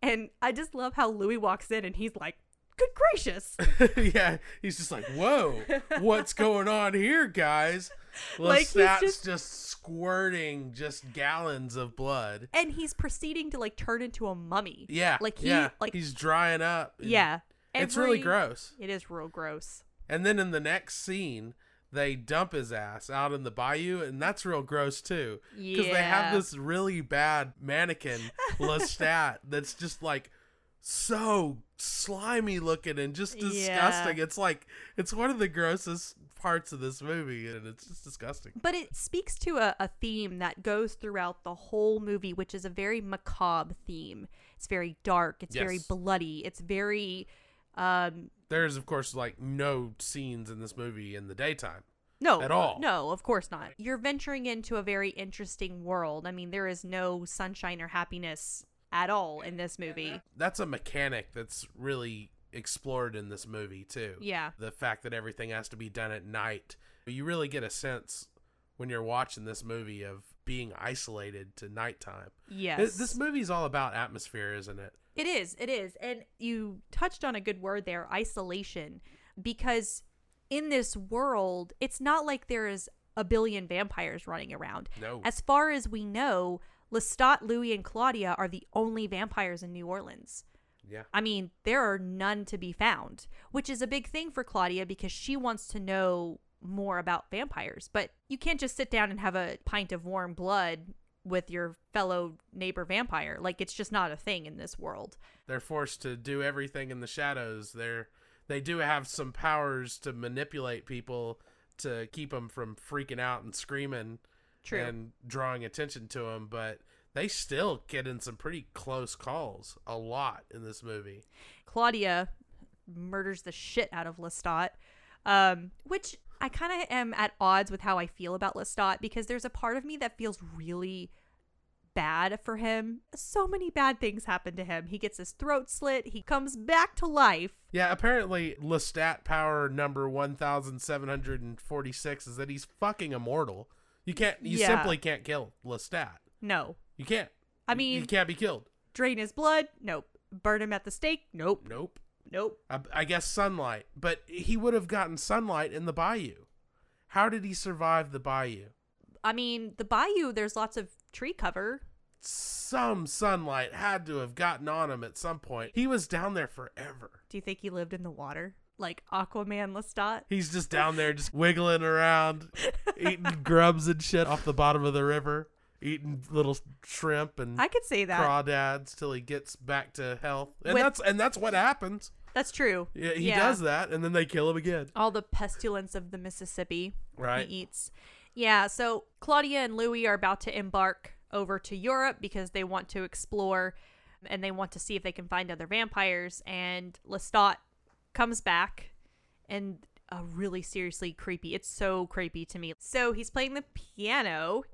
A: And I just love how Louis walks in and he's like, "Good gracious!"
B: yeah, he's just like, "Whoa, what's going on here, guys?"
A: Like,
B: Lestat's
A: just-
B: just... squirting just gallons of blood.
A: and he's proceeding to like turn into a mummy.
B: Yeah,
A: like he
B: yeah,
A: like
B: he's drying up.
A: yeah.
B: it's really gross.
A: It is real gross.
B: And then in the next scene, they dump his ass out in the bayou, and that's real gross too. Because they have this really bad mannequin, Lestat, that's just like so slimy looking and just disgusting.
A: Yeah.
B: It's like it's one of the grossest parts of this movie, and it's just disgusting.
A: But it speaks to a, a theme that goes throughout the whole movie, which is a very macabre theme. It's very dark. It's very bloody. It's very um
B: There's of course like no scenes in this movie in the daytime.
A: no
B: At all.
A: No, of course not. You're venturing into a very interesting world. I mean, there is no sunshine or happiness at all in this movie.
B: That's a mechanic that's really explored in this movie too.
A: Yeah.
B: the fact that everything has to be done at night. You really get a sense when you're watching this movie of being isolated to nighttime.
A: Yes.
B: This, this movie's all about atmosphere, isn't it?
A: It is. It is. And you touched on a good word there isolation. Because in this world, it's not like there is a billion vampires running around.
B: No.
A: As far as we know, Lestat, Louis, and Claudia are the only vampires in New Orleans.
B: Yeah.
A: I mean, there are none to be found, which is a big thing for Claudia because she wants to know more about vampires. But you can't just sit down and have a pint of warm blood with your fellow neighbor vampire. Like, it's just not a thing in this world.
B: They're forced to do everything in the shadows. They're they do have some powers to manipulate people to keep them from freaking out and screaming
A: True.
B: and drawing attention to him, but they still get in some pretty close calls a lot in this movie.
A: Claudia murders the shit out of Lestat, um, which I kind of am at odds with how I feel about Lestat because there's a part of me that feels really bad for him. So many bad things happen to him. He gets his throat slit, he comes back to life.
B: Yeah, apparently Lestat power number 1746 is that he's fucking immortal. You can't you
A: Yeah.
B: simply can't kill Lestat.
A: No.
B: You can't.
A: I mean-
B: you can't be killed.
A: Drain his blood? Nope. Burn him at the stake? Nope.
B: Nope.
A: Nope.
B: I, I guess sunlight, but he would have gotten sunlight in the bayou. How did he survive the bayou?
A: I mean, the bayou, there's lots of tree cover.
B: Some sunlight had to have gotten on him at some point. He was down there forever.
A: Do you think he lived in the water? Like Aquaman Lestat?
B: He's just down there, just wiggling around, eating grubs and shit off the bottom of the river, eating little shrimp and
A: I could say that.
B: crawdads till he gets back to health. And
A: With-
B: that's and that's what happens.
A: That's true.
B: Yeah, he does that, and then they kill him again.
A: all the pestilence of the Mississippi
B: Right.
A: he eats. Yeah, so Claudia and Louis are about to embark over to Europe because they want to explore and they want to see if they can find other vampires. And Lestat comes back and uh, really seriously creepy. It's so creepy to me. So he's playing the piano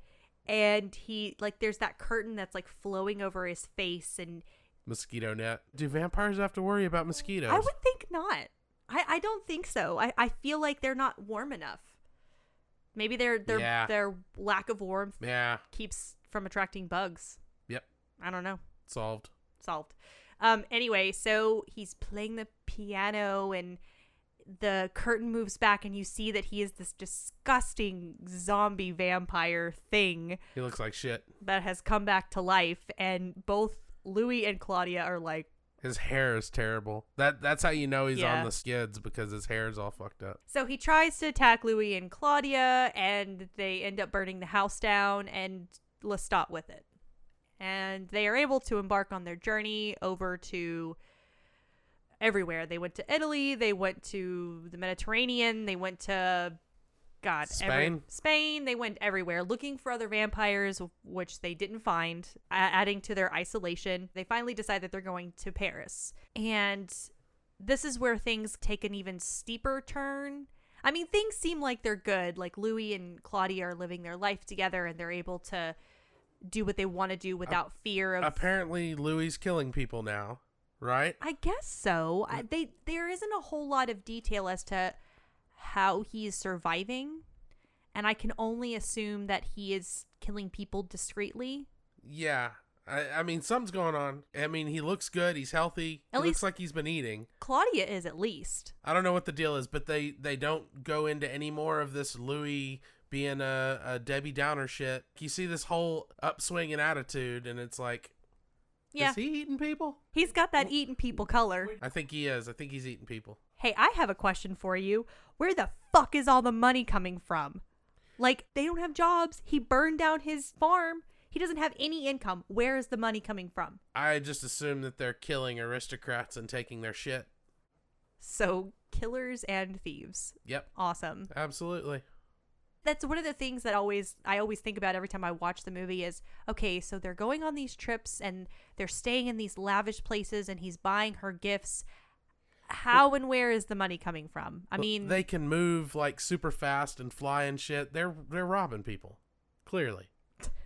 A: and he like there's that curtain that's like flowing over his face and
B: Mosquito net. Do vampires have to worry about mosquitoes?
A: I would think not. I, I don't think so. I, I feel like they're not warm enough. Maybe their their
B: Yeah.
A: their lack of warmth
B: yeah.
A: keeps from attracting bugs.
B: Yep.
A: I don't know.
B: Solved.
A: Solved. Um anyway, so he's playing the piano and the curtain moves back and you see that he is this disgusting zombie vampire thing
B: He looks like shit.
A: that has come back to life and both Louis and Claudia are like
B: His hair is terrible. That that's how you know he's
A: Yeah.
B: on the skids because his hair is all fucked up.
A: So he tries to attack Louis and Claudia, and they end up burning the house down and Lestat with it. And they are able to embark on their journey over to everywhere. They went to Italy, they went to the Mediterranean, they went to God, every-
B: Spain?
A: Spain. They went everywhere looking for other vampires, which they didn't find, adding to their isolation. They finally decide that they're going to Paris. And this is where things take an even steeper turn. I mean, things seem like they're good. Like Louis and Claudia are living their life together and they're able to do what they want to do without fear of
B: Apparently, Louis killing people now, right?
A: I guess so. I, they there isn't a whole lot of detail as to how he is surviving, and I can only assume that he is killing people discreetly.
B: Yeah. I, I mean, something's going on. I mean, he looks good. He's healthy.
A: At
B: he
A: least-
B: looks like he's been eating.
A: Claudia is at least.
B: I don't know what the deal is, but they they don't go into any more of this Louis being a, a Debbie Downer shit. You see this whole upswing in attitude, and it's like,
A: Yeah,
B: is he eating people?
A: he's got that eating people color.
B: I think he is. I think he's eating people.
A: Hey, I have a question for you. Where the fuck is all the money coming from? Like, they don't have jobs. He burned down his farm. He doesn't have any income. Where is the money coming from?
B: I just assume that they're killing aristocrats and taking their shit.
A: So, killers and thieves.
B: Yep,
A: Awesome.
B: absolutely.
A: That's one of the things that always I always think about every time I watch the movie is okay, so they're going on these trips and they're staying in these lavish places and he's buying her gifts. How and where is the money coming from? I
B: Well,
A: mean,
B: they can move like super fast and fly and shit. They're they're robbing people. Clearly,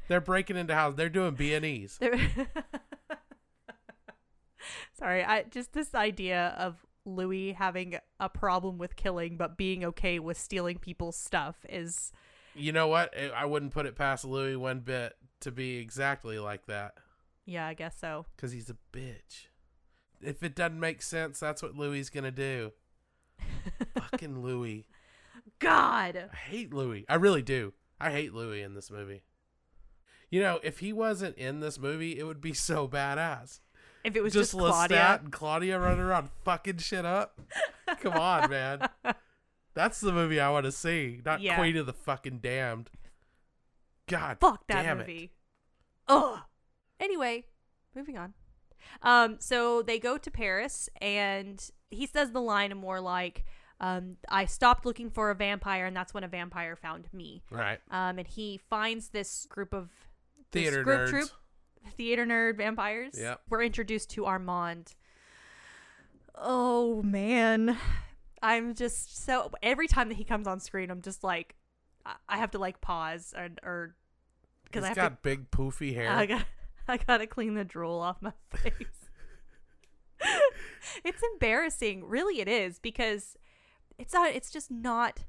B: they're breaking into houses. They're doing B and E's.
A: Sorry, I just this idea of Louis having a problem with killing but being okay with stealing people's stuff is
B: You know what? I- wouldn't put it past Louis one bit to be exactly like that
A: yeah, I guess so.
B: because he's a bitch. If it doesn't make sense, that's what Louis is gonna do. Fucking Louis.
A: God.
B: I hate Louis. I really do. I hate Louis in this movie. You know, if he wasn't in this movie, it would be so badass.
A: If it was
B: just,
A: just,
B: Lestat
A: Claudia.
B: and Claudia running around fucking shit up. Come on, man. That's the movie I want to see, not
A: Yeah.
B: Queen of the fucking Damned. God,
A: Fuck that movie. Ugh. Anyway, moving on. Um, so they go to Paris, and he says the line more like, um, "I stopped looking for a vampire, and that's when a vampire found me."
B: Right.
A: Um, and he finds this group of this
B: Theater
A: group
B: nerds.
A: troop, theater nerd vampires.
B: Yep.
A: We're introduced to Armand. Oh man, I'm just so every time that he comes on screen, I'm just like, I- have to like pause and or because I have
B: got
A: to
B: big poofy hair.
A: I got I gotta clean the drool off my face. it's embarrassing, really. It is because it's not. It's just not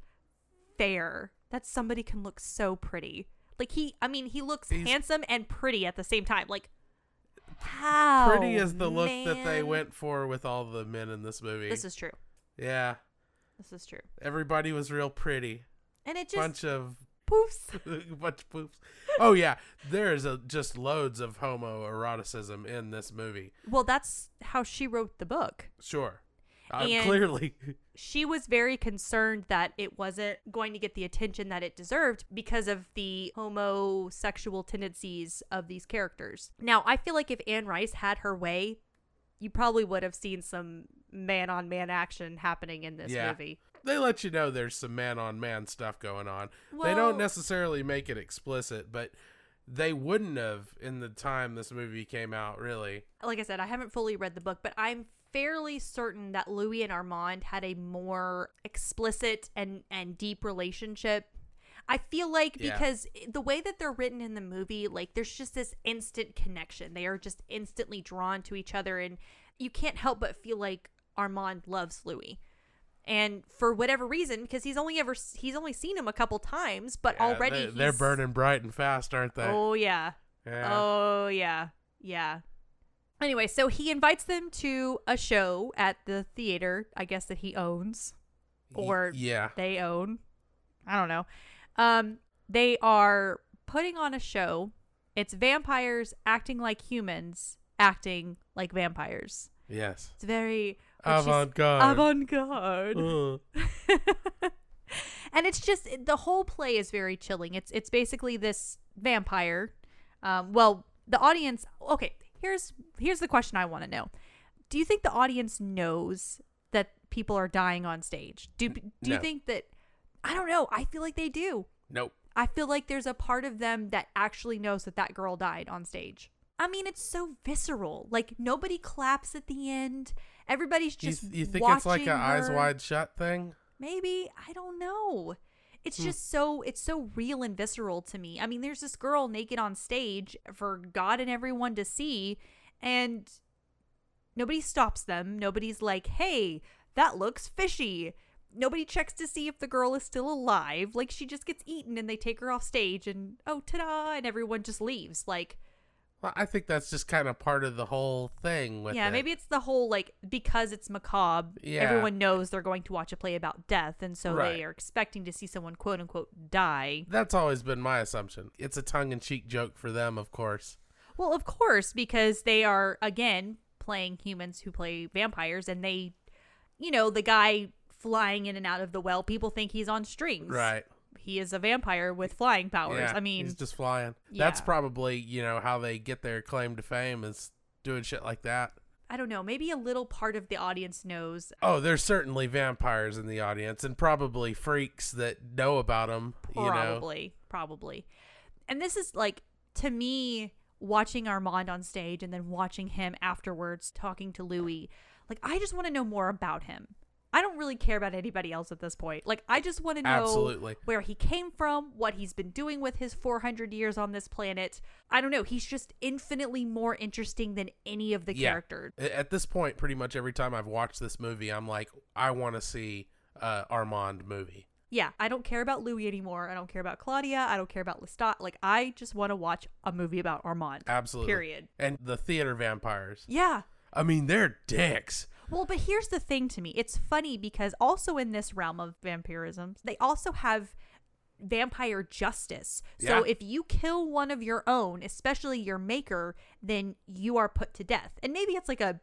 A: fair that somebody can look so pretty. Like he, I mean, he looks
B: He's-
A: handsome and pretty at the same time. Like how
B: Pretty is the look that they went for with all the men in this movie.
A: This is true.
B: yeah,
A: This is true.
B: everybody was real pretty.
A: And it just
B: Bunch of
A: poofs.
B: bunch of poops. Oh yeah, there's a, just loads of homoeroticism in this movie.
A: Well, that's how she wrote the book.
B: Sure, uh, clearly.
A: she was very concerned that it wasn't going to get the attention that it deserved because of the homosexual tendencies of these characters. Now, I feel like if Anne Rice had her way, you probably would have seen some man on man action happening in this
B: Yeah.
A: movie.
B: they let you know there's some man on man stuff going on. they don't necessarily make it explicit, but they wouldn't have in the time this movie came out, really.
A: Like I said, I haven't fully read the book, but I'm fairly certain that Louis and Armand had a more explicit and and deep relationship. I feel like
B: Yeah.
A: because the way that they're written in the movie, like there's just this instant connection. They are just instantly drawn to each other and you can't help but feel like Armand loves Louis. And for whatever reason, because he's only ever he's only seen him a couple times, but
B: Yeah,
A: already
B: they, they're burning bright and fast, aren't they?
A: Oh yeah.
B: yeah.
A: Oh yeah, yeah. Anyway, so he invites them to a show at the theater, I guess that he owns or
B: yeah.
A: they own. I don't know. Um, they are putting on a show. It's vampires acting like humans, acting like vampires.
B: Yes.
A: It's very
B: Avant-garde.
A: Avant-garde.
B: Uh,
A: and it's just the whole play is very chilling. It's it's basically this vampire. Um, well, the audience. Okay, here's here's the question I want to know: do you think the audience knows that people are dying on stage? Do do you think that I don't know. I feel like they do.
B: Nope.
A: I feel like there's a part of them that actually knows that that girl died on stage. I mean, it's so visceral. Like nobody claps at the end. Everybody's just
B: you think it's like
A: watching
B: a eyes wide shut thing?
A: Maybe I don't know. It's
B: Hmm.
A: just so it's so real and visceral to me. I mean, there's this girl naked on stage for God and everyone to see, and nobody stops them. Nobody's like, "Hey, that looks fishy." Nobody checks to see if the girl is still alive. Like she just gets eaten, and they take her off stage, and oh, ta-da! And everyone just leaves. Like,
B: Well, I think that's just kind of part of the whole thing with
A: yeah,
B: it.
A: maybe it's the whole like because it's macabre,
B: Yeah.
A: everyone knows they're going to watch a play about death, and so
B: Right.
A: they are expecting to see someone quote unquote die.
B: That's always been my assumption. It's a tongue in cheek joke for them, of course.
A: Well, of course, because they are again playing humans who play vampires, and they, you know, the guy flying in and out of the well, people think he's on strings.
B: Right.
A: He is a vampire with flying powers.
B: Yeah,
A: I mean,
B: he's just flying. That's probably, you know, how they get their claim to fame is doing shit like that.
A: I don't know. Maybe a little part of the audience knows.
B: Oh, there's certainly vampires in the audience and probably freaks that know about them, you know.
A: Probably, probably. And this is like to me watching Armand on stage and then watching him afterwards talking to Louis. Like I just want to know more about him. I don't really care about anybody else at this point. Like I just want to know
B: Absolutely.
A: where he came from, what he's been doing with his 400 years on this planet. I don't know. He's just infinitely more interesting than any of the
B: Yeah.
A: characters.
B: At this point, pretty much every time I've watched this movie, I'm like, I want to see uh, Armand movie.
A: Yeah, I don't care about Louis anymore. I don't care about Claudia. I don't care about Lestat. Like I just want to watch a movie about Armand.
B: Absolutely.
A: Period.
B: And the theater vampires.
A: Yeah.
B: I mean, they're dicks.
A: Well, but here's the thing to me. It's funny because also in this realm of vampirism, they also have vampire justice. So
B: Yeah.
A: if you kill one of your own, especially your maker, then you are put to death. And maybe it's like a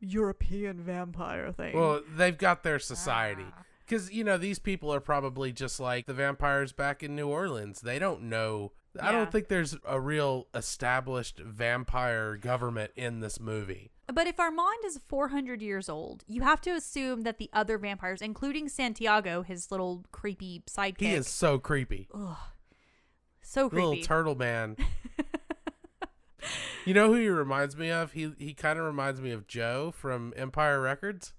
A: European vampire thing.
B: Well, they've got their society.
A: Ah.
B: Because, you know, these people are probably just like the vampires back in New Orleans. They don't know. I don't think there's a real established vampire government in this movie.
A: But if Armand is 400 years old, you have to assume that the other vampires, including Santiago, his little creepy sidekick,
B: He is so creepy.
A: Ugh, so creepy.
B: Little turtle man. you know who he reminds me of? He he kind of reminds me of Joe from Empire Records.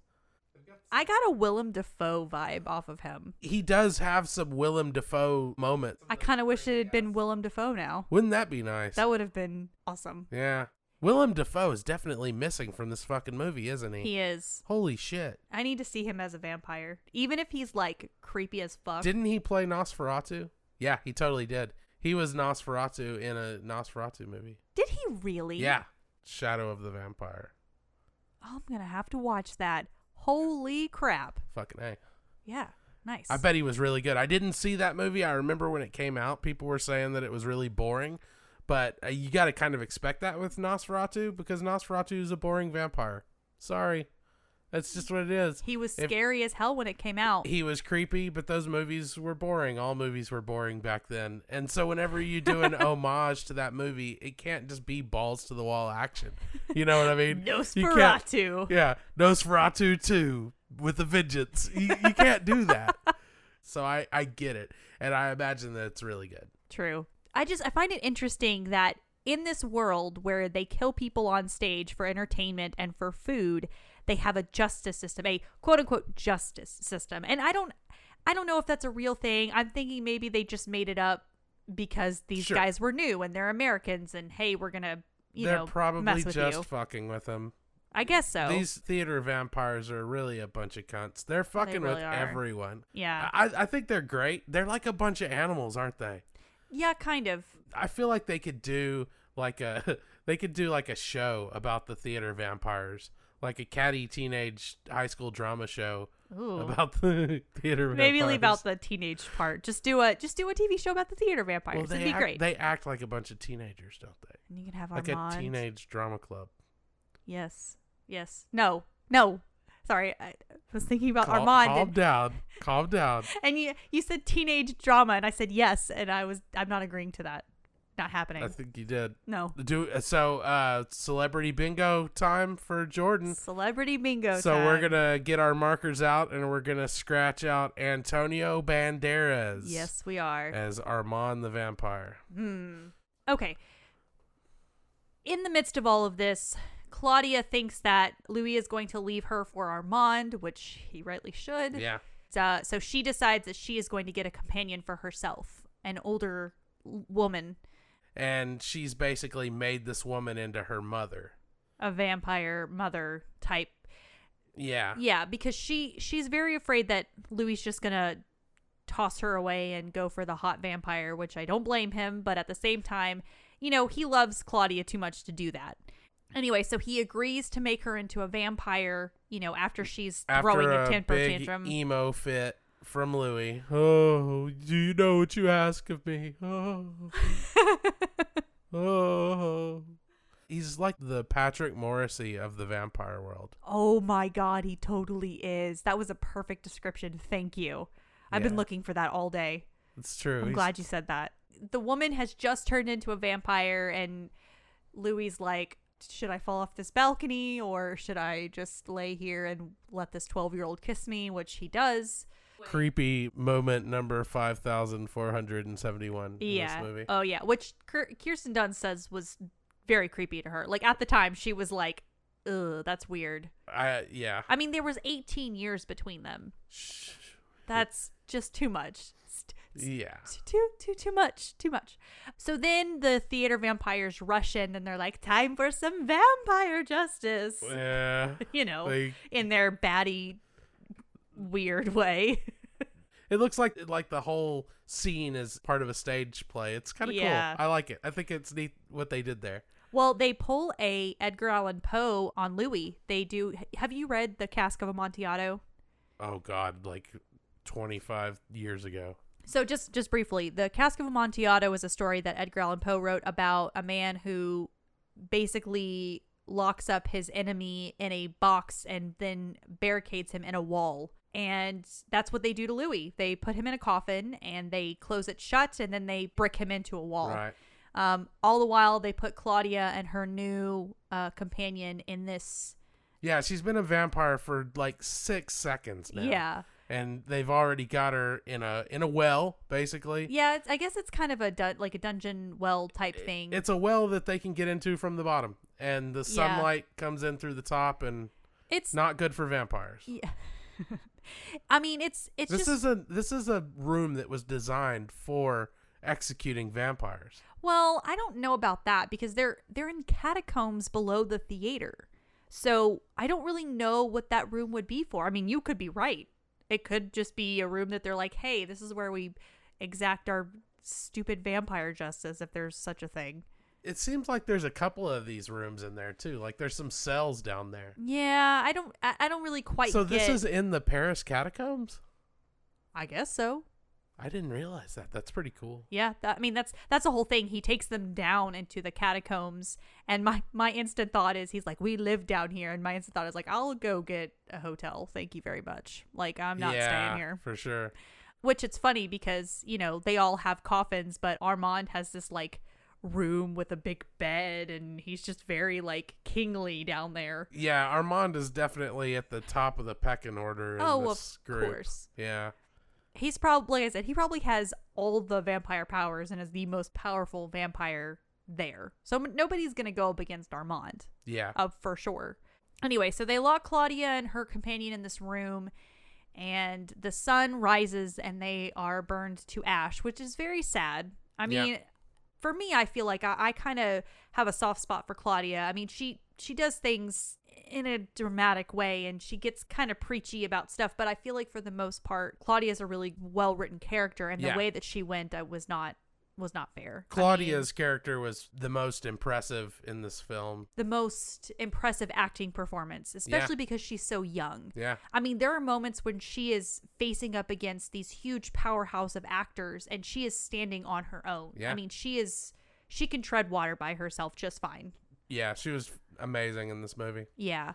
A: I got a Willem Dafoe vibe off of him.
B: He does have some Willem Dafoe moments.
A: I kind of wish it had been Willem Dafoe now.
B: Wouldn't that be nice?
A: That would have been awesome.
B: yeah. Willem Dafoe is definitely missing from this fucking movie, isn't he?
A: He is.
B: Holy shit.
A: I need to see him as a vampire, even if he's like creepy as fuck.
B: Didn't he play Nosferatu? Yeah, he totally did. He was Nosferatu in a Nosferatu movie.
A: Did he really?
B: Yeah. Shadow of the Vampire.
A: Oh, I'm gonna have to watch that. Holy crap!
B: Fucking A.
A: Yeah, nice.
B: I bet he was really good. I didn't see that movie. I remember when it came out, people were saying that it was really boring. But uh, you got to kind of expect that with Nosferatu because Nosferatu is a boring vampire. Sorry. That's just what it is.
A: he was
B: If-
A: scary as hell when it came out.
B: He was creepy, but those movies were boring. All movies were boring back then. And so whenever you do an homage to that movie, it can't just be balls to the wall action. You know what I mean?
A: Nosferatu.
B: Yeah, Nosferatu 2 with a vengeance. You, you can't do that. So I, I get it. And I imagine that it's really good.
A: True. I just I find it interesting that in this world where they kill people on stage for entertainment and for food, they have a justice system, a quote unquote justice system. And I don't I don't know if that's a real thing. I'm thinking maybe they just made it up because these
B: Sure.
A: guys were new and they're Americans and hey, we're going to, you know.
B: They're
A: know,
B: probably
A: with
B: just
A: you.
B: fucking with them.
A: I guess so.
B: These theater vampires are really a bunch of cunts. They're fucking with
A: really are.
B: everyone.
A: yeah.
B: I, I think they're great. They're like a bunch of animals, aren't they?
A: Yeah, kind of.
B: I feel like they could do like a they could do like a show about the theater vampires, like a catty teenage high school drama show
A: Ooh.
B: about the theater vampires.
A: Maybe leave out the teenage part. Just do a just do a TV show about the theater vampires.
B: Well,
A: It'd be
B: act,
A: great.
B: They act like a bunch of teenagers, don't they?
A: and you can have
B: Like
A: Armand.
B: a teenage drama club.
A: Yes. Yes. No. No. Sorry, I was thinking about
B: Calm,
A: Armand,
B: calm
A: and,
B: down, calm down.
A: and you you said teenage drama, and I said yes, and I was I'm not agreeing to that. not happening.
B: I think you did.
A: no.
B: Do so. Uh, celebrity bingo time for Jordan.
A: Celebrity bingo.
B: So we're gonna get our markers out and we're gonna scratch out Antonio Banderas.
A: Yes, we are.
B: As Armand the vampire.
A: Hmm. Okay. In the midst of all of this, Claudia thinks that Louis is going to leave her for Armand, which he rightly should.
B: Yeah.
A: Uh, so she decides that she is going to get a companion for herself, an older woman,
B: And she's basically made this woman into her mother.
A: a vampire mother type.
B: Yeah.
A: Yeah, because she she's very afraid that Louis is just gonna toss her away and go for the hot vampire, which I don't blame him, but at the same time, you know, he loves Claudia too much to do that. Anyway, so he agrees to make her into a vampire, you know, after she's throwing a
B: a
A: temper
B: big
A: tantrum.
B: emo fit from Louis. Oh, do you know what you ask of me? Oh. oh. He's like the Patrick Morrissey of the vampire world.
A: oh my god, he totally is. That was a perfect description. Thank you. I've been looking for that all day.
B: It's true.
A: I'm
B: He's-
A: glad you said that. The woman has just turned into a vampire, and Louis like, should I fall off this balcony or should I just lay here and let this 12 year old kiss me? Which he does.
B: creepy moment number 5471 in
A: yeah.
B: this movie.
A: Oh, yeah. Which Kirsten Dunst says was very creepy to her. Like at the time, she was like, ugh, that's weird.
B: I yeah.
A: I mean, there was 18 years between them.
B: Shh.
A: That's just too much.
B: Yeah.
A: too too too much too much so then the theater vampires rush in and they're like time for some vampire justice
B: Yeah.
A: you know in their batty weird way
B: It looks like like the whole scene is part of a stage play. It's kind of
A: Yeah.
B: cool. I like it. I think it's neat what they did there.
A: well they pull a edgar allan poe on louis they do have you read the cask of amontillado
B: Oh god, like 25 years ago.
A: So just just briefly, the Cask of Amontillado is a story that Edgar Allan Poe wrote about a man who basically locks up his enemy in a box and then barricades him in a wall. And that's what they do to Louis. They put him in a coffin and they close it shut and then they brick him into a wall.
B: Right.
A: Um, all the while, they put Claudia and her new uh, companion in this.
B: Yeah, she's been a vampire for like 6 seconds now.
A: Yeah.
B: And they've already got her in a in a well, basically.
A: Yeah, it's, I guess it's kind of a dun- like a dungeon well type thing.
B: It's a well that they can get into from the bottom and the
A: Yeah.
B: sunlight comes in through the top and
A: it's
B: not good for vampires.
A: Yeah. I mean, it's it's
B: This
A: just
B: is a this is a room that was designed for executing vampires.
A: well, I don't know about that because they're they're in catacombs below the theater. So, I don't really know what that room would be for. I mean, you could be right. It could just be a room that they're like, "Hey, this is where we exact our stupid vampire justice if there's such a thing."
B: It seems like there's a couple of these rooms in there too. Like there's some cells down there.
A: Yeah, I don't I, I don't really quite
B: so this
A: get-
B: is in the Paris catacombs?
A: I guess so.
B: I didn't realize that. That's pretty cool.
A: Yeah, that, I mean that's that's the whole thing. He takes them down into the catacombs, and my my instant thought is he's like, "We live down here," and my instant thought is like, "I'll go get a hotel, thank you very much." Like I'm not
B: yeah,
A: staying here.
B: for sure.
A: Which it's funny because you know they all have coffins, but Armand has this like room with a big bed, and he's just very like kingly down there.
B: Yeah, Armand is definitely at the top of the pecking order.
A: Oh, of
B: group.
A: course.
B: Yeah.
A: He's probably, like I said, he probably has all the vampire powers and is the most powerful vampire there. So m- nobody's gonna go up against Armand.
B: Yeah.
A: uh, for sure. Anyway, so they lock Claudia and her companion in this room, and the sun rises and they are burned to ash, which is very sad. I
B: Yeah.
A: mean, for me, I feel like I, I kind of have a soft spot for Claudia. I mean, she she does things in a dramatic way and she gets kind of preachy about stuff, but I feel like for the most part, Claudia is a really well written character, and
B: Yeah.
A: the way that she went uh, was not was not fair. I mean,
B: Claudia's character was the most impressive in this film.
A: the most impressive acting performance, especially because she's so young.
B: Yeah.
A: I mean, there are moments when she is facing up against these huge powerhouse of actors and she is standing on her own.
B: Yeah.
A: I mean, she is she can tread water by herself just fine.
B: Yeah, she was amazing in this movie.
A: Yeah.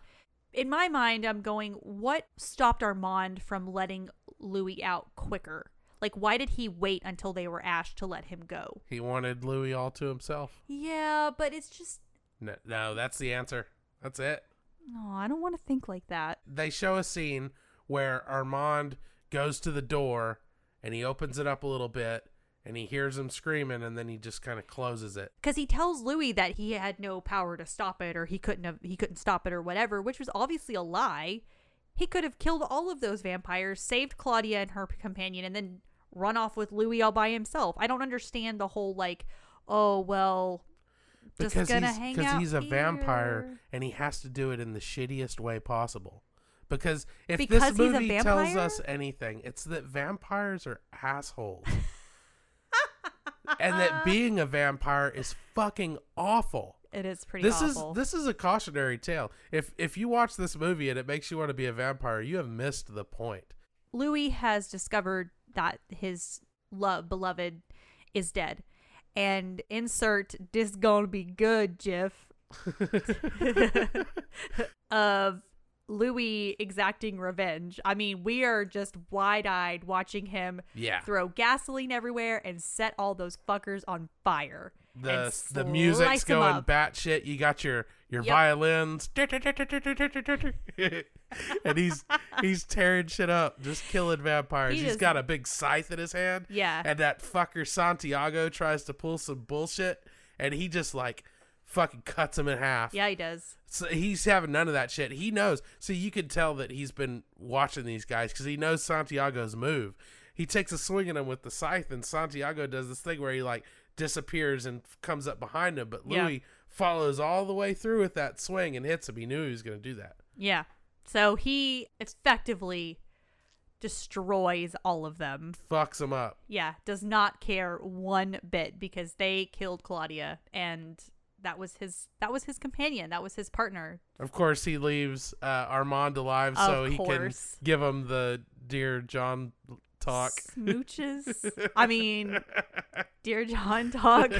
A: In my mind, I'm going, what stopped Armand from letting Louis out quicker? Like, why did he wait until they were Ash to let him go?
B: He wanted Louis all to himself.
A: Yeah, but it's just.
B: No, no, that's the answer. That's it.
A: No, I don't want to think like that.
B: They show a scene where Armand goes to the door and he opens it up a little bit and he hears him screaming and then he just kind of closes it.
A: Because he tells Louis that he had no power to stop it or he couldn't have he couldn't stop it or whatever, which was obviously a lie. He could have killed all of those vampires, saved Claudia and her companion, and then run off with Louis all by himself. I don't understand the whole like, oh well, just
B: because
A: gonna
B: he's,
A: hang out
B: he's a vampire and he has to do it in the shittiest way possible. Because if
A: Because
B: this movie tells us anything, it's that vampires are assholes. and that being a vampire is fucking awful.
A: It is pretty
B: This
A: awful.
B: is this is a cautionary tale. If if you watch this movie and it makes you want to be a vampire, you have missed the point.
A: Louis has discovered that his love beloved is dead. And insert this gonna be good, Jeff. of Louis exacting revenge. I mean, we are just wide eyed watching him
B: Yeah.
A: throw gasoline everywhere and set all those fuckers on fire.
B: the the music's going batshit. You got your your
A: Yep.
B: violins, and he's he's tearing shit up, just killing vampires.
A: He
B: has got a big scythe in his hand.
A: Yeah.
B: and that fucker Santiago tries to pull some bullshit, and he just like fucking cuts him in half.
A: Yeah, he does.
B: So he's having none of that shit. He knows. So you can tell that he's been watching these guys because he knows Santiago's move. He takes a swing at him with the scythe, and Santiago does this thing where he like disappears and f- comes up behind him. But
A: Yeah.
B: Louis follows all the way through with that swing and hits him. He knew he was going to do that.
A: Yeah. So he effectively destroys all of them.
B: Fucks him up.
A: Yeah, does not care one bit because they killed Claudia and that was his that was his companion, that was his partner.
B: Of course, he leaves uh, Armand alive so
A: Of
B: he
A: course.
B: can give him the dear John talk.
A: Smooches. I mean, dear John talk.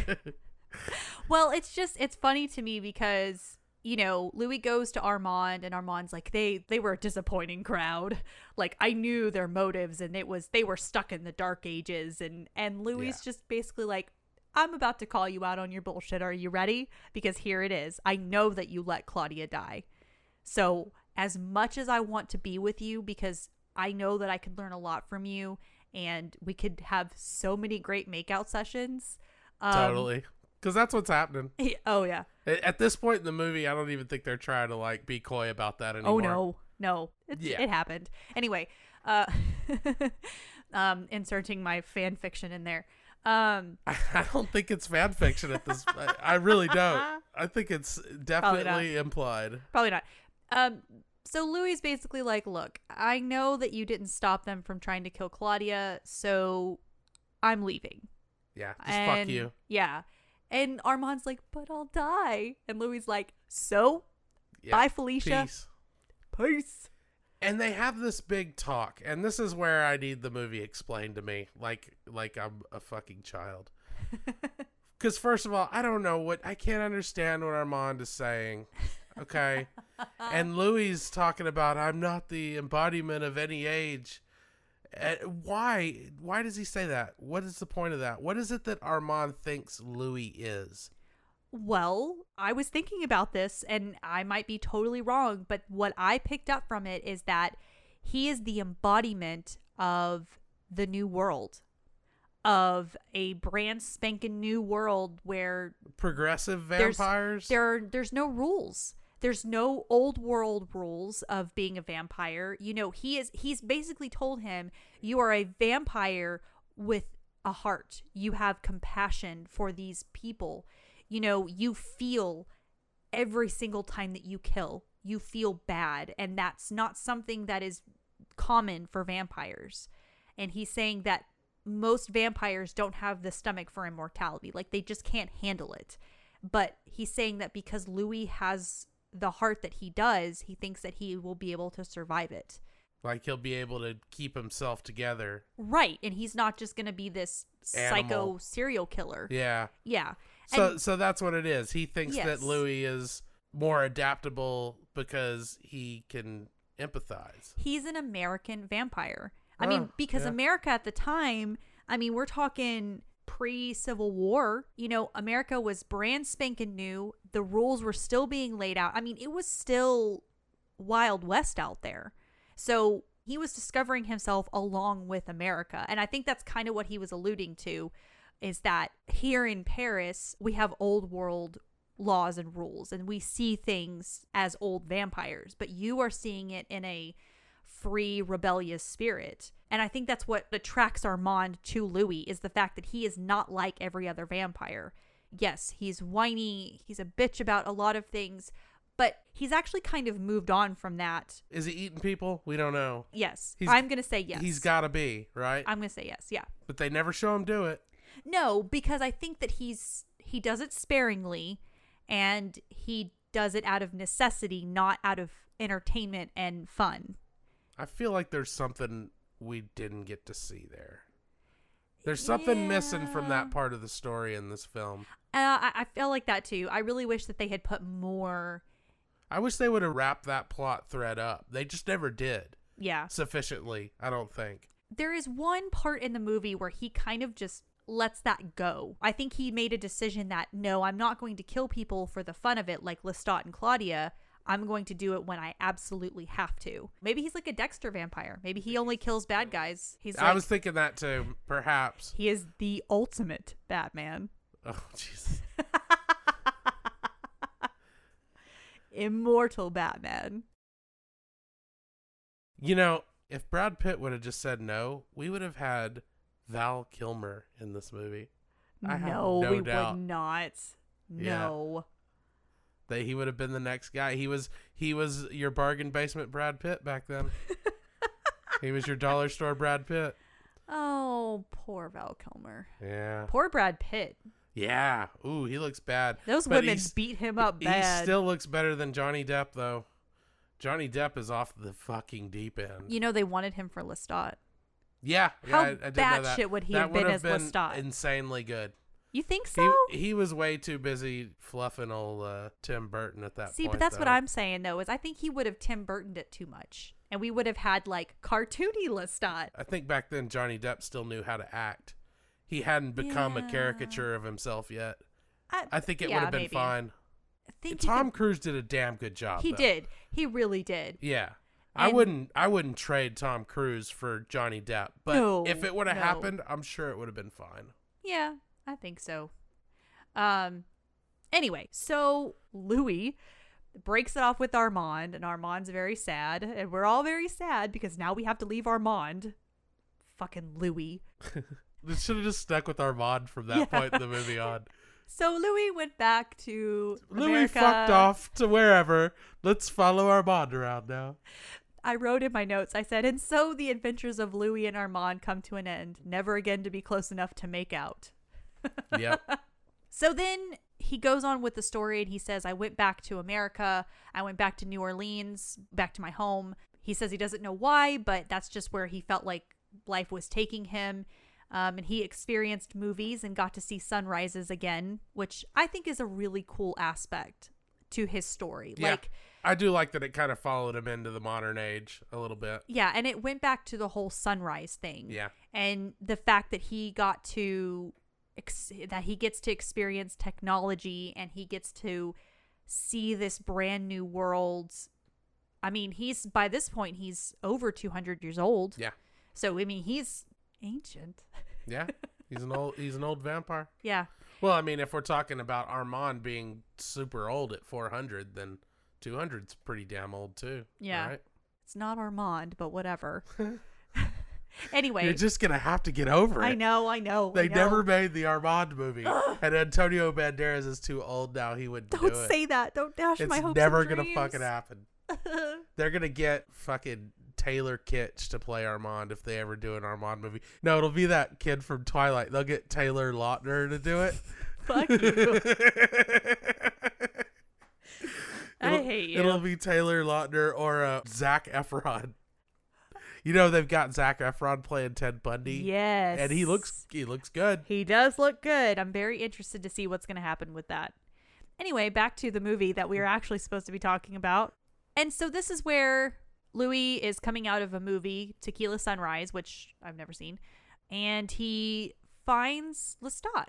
A: well, it's just it's funny to me because you know Louis goes to Armand and Armand's like they they were a disappointing crowd. Like I knew their motives and it was they were stuck in the dark ages and and Louis
B: Yeah.
A: just basically like I'm about to call you out on your bullshit. Are you ready? Because here it is. I know that you let Claudia die. So, as much as I want to be with you, because I know that I could learn a lot from you and we could have so many great makeout sessions. Um,
B: totally. Because that's what's happening.
A: Oh, yeah.
B: At this point in the movie, I don't even think they're trying to like be coy about that anymore.
A: Oh, no. No. It's,
B: Yeah.
A: It happened. Anyway, uh, um, inserting my fan fiction in there. Um,
B: I, don't think it's fan fiction at this. I, I really don't. I think it's definitely implied.
A: Probably not. Um, so Louis is basically like, look, I know that you didn't stop them from trying to kill Claudia, so I'm leaving.
B: Yeah, just fuck you.
A: Yeah. And Armand's like, but I'll die. And Louis like, so?
B: Yeah.
A: Bye, Felicia.
B: Peace.
A: Peace.
B: And they have this big talk, and this is where I need the movie explained to me, like like I'm a fucking child. Because first of all, I don't know what I can't understand what Armand is saying. Okay, and Louis is talking about I'm not the embodiment of any age. And why? Why does he say that? What is the point of that? What is it that Armand thinks Louis is?
A: Well, I was thinking about this and I might be totally wrong, but what I picked up from it is that he is the embodiment of the new world, of a brand spanking new world where
B: Progressive
A: There's-
B: vampires?
A: there are, there's no rules. There's no old world rules of being a vampire. You know, he is he's basically told him you are a vampire with a heart. You have compassion for these people. You know, you feel every single time that you kill. You feel bad and that's not something that is common for vampires. And he's saying that most vampires don't have the stomach for immortality. Like they just can't handle it. But he's saying that because Louis has the heart that he does, he thinks that he will be able to survive it.
B: like he'll be able to keep himself together.
A: Right. And he's not just going to be this psycho serial killer.
B: Yeah.
A: Yeah.
B: So
A: And-
B: so that's what it is. He thinks
A: Yes.
B: that Louis is more adaptable because he can empathize.
A: he's an American vampire. I mean,
B: Oh,
A: because
B: yeah.
A: America at the time, I mean, we're talking pre Civil War. You know, America was brand spanking new. The rules were still being laid out. I mean, it was still Wild West out there. So he was discovering himself along with America. And I think that's kind of what he was alluding to is that here in Paris, we have old world laws and rules and we see things as old vampires, but you are seeing it in a free rebellious spirit. And I think that's what attracts Armand to Louis is the fact that he is not like every other vampire. Yes, he's whiny, he's a bitch about a lot of things, but he's actually kind of moved on from that.
B: Is he eating people? We don't know.
A: Yes.
B: He's-
A: I'm going to say yes.
B: He's got to be right,
A: I'm going to say yes. Yeah.
B: but they never show him do it.
A: No, because I think that he's he does it sparingly and he does it out of necessity, not out of entertainment and fun.
B: I feel like there's something we didn't get to see there. There's something missing from that part of the story in this film.
A: Uh, I, I feel like that too. I really wish that they had put more.
B: I wish they would have wrapped that plot thread up. They just never did
A: Yeah.
B: sufficiently, I don't think.
A: There is one part in the movie where he kind of just lets that go. I think he made a decision that no, I'm not going to kill people for the fun of it like Lestat and Claudia. I'm going to do it when I absolutely have to. Maybe he's like a Dexter vampire. Maybe he only kills bad guys. He's
B: I
A: like,
B: was thinking that too, perhaps.
A: he is the ultimate Batman.
B: Oh, Jesus.
A: Immortal Batman.
B: You know, if Brad Pitt would have just said no, we would have had Val Kilmer in this movie. I
A: no,
B: no
A: we
B: doubt.
A: would not.
B: Yeah.
A: No.
B: That he would have been the next guy. He was he was your bargain basement Brad Pitt back then. he was your dollar store Brad Pitt.
A: Oh, poor Val Kilmer.
B: Yeah.
A: Poor Brad Pitt.
B: Yeah. Ooh, he looks bad.
A: Those
B: But
A: women beat him up
B: He still looks better than Johnny Depp though. Johnny Depp is off the fucking deep end.
A: you know they wanted him for Lestat.
B: Yeah, yeah,
A: How
B: I, I did know that.
A: batshit would he
B: that
A: have been as
B: been
A: Lestat?
B: Insanely good.
A: You think so?
B: He he was way too busy fluffing old uh, Tim Burton at that
A: See,
B: point.
A: but that's what. I'm saying though, is I think he would have Tim Burtoned it too much. And we would have had like cartoony Lestat.
B: I think back then Johnny Depp still knew how to act. He hadn't become a caricature of himself yet.
A: I,
B: I think it
A: yeah,
B: would have been
A: maybe.
B: fine.
A: I think
B: Tom
A: could-
B: Cruise did a damn good job.
A: He
B: though.
A: did. He really did.
B: Yeah. I wouldn't I wouldn't trade Tom Cruise for Johnny Depp. But
A: No,
B: if it would have
A: no.
B: happened, I'm sure it would have been fine.
A: Yeah, I think so. Um anyway, so Louis breaks it off with Armand and Armand's very sad and we're all very sad because now we have to leave Armand. Fucking Louis.
B: They should have just stuck with Armand from that
A: Yeah.
B: point in the movie on.
A: So Louis went back to
B: Louis
A: America.
B: fucked off to wherever. Let's follow Armand around now.
A: I wrote in my notes, I said, and so the adventures of Louis and Armand come to an end, never again to be close enough to make out.
B: Yep.
A: So then he goes on with the story and he says, I went back to America. I went back to New Orleans, back to my home. He says he doesn't know why, but that's just where he felt like life was taking him. Um, and he experienced movies and got to see sunrises again, which I think is a really cool aspect to his story.
B: Yeah.
A: Like,
B: I do like that it kind of followed him into the modern age a little bit.
A: yeah, and it went back to the whole sunrise thing.
B: Yeah.
A: and the fact that he got to ex- that he gets to experience technology and he gets to see this brand new world i mean he's by this point he's over 200 years old
B: Yeah.
A: so i mean he's ancient
B: Yeah. He's an old he's an old vampire.
A: yeah
B: Well, I mean, if we're talking about Armand being super old at 400, then 200's pretty damn old too.
A: Yeah.
B: Right?
A: it's not armand but whatever anyway
B: You're just gonna have to get over it.
A: i know i know I
B: They
A: know.
B: never made the Armand movie, and Antonio Banderas is too old now. He wouldn't
A: don't
B: do it.
A: say that don't dash
B: it's
A: my hopes
B: It's
A: never
B: gonna
A: dreams.
B: fucking happen. They're gonna get fucking Taylor Kitsch to play Armand if they ever do an Armand movie. No, it'll be that kid from Twilight. They'll get Taylor Lautner to do it.
A: Fuck you. I
B: It'll-
A: hate you.
B: It'll be Taylor Lautner or uh, Zac Efron. You know they've got Zac Efron playing Ted Bundy.
A: Yes.
B: and he looks he looks good.
A: He does look good. I'm very interested to see what's going to happen with that. Anyway, back to the movie that we are actually supposed to be talking about. And so this is where Louis is coming out of a movie, Tequila Sunrise, which I've never seen, and he finds Lestat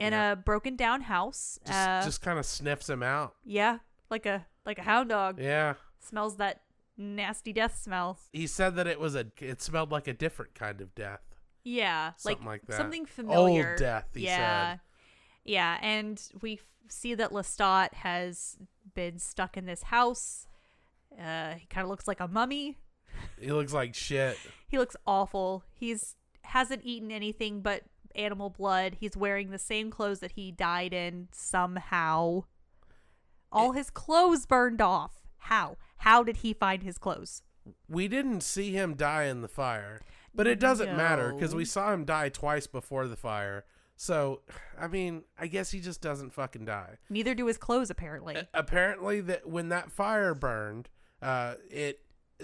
A: in
B: Yeah.
A: a broken down house.
B: Just,
A: uh,
B: just kind of sniffs him out.
A: yeah, like a like a hound dog.
B: Yeah.
A: Smells that nasty death smell.
B: He said that it was a. It smelled like a different kind of death.
A: Yeah,
B: Something like that.
A: Something
B: Old
A: familiar.
B: death, he
A: yeah.
B: said.
A: Yeah, and we f- see that Lestat has been stuck in this house. Uh, he kind of looks like a mummy.
B: He looks like shit.
A: He looks awful. He's hasn't eaten anything but animal blood. He's wearing the same clothes that he died in somehow. All his clothes burned off. How? How did he find his clothes?
B: We didn't see him die in the fire, but it doesn't matter because we saw him die twice before the fire. So, I mean, I guess he just doesn't fucking die.
A: Neither do his clothes apparently.
B: A- apparently, that when that fire burned, uh, it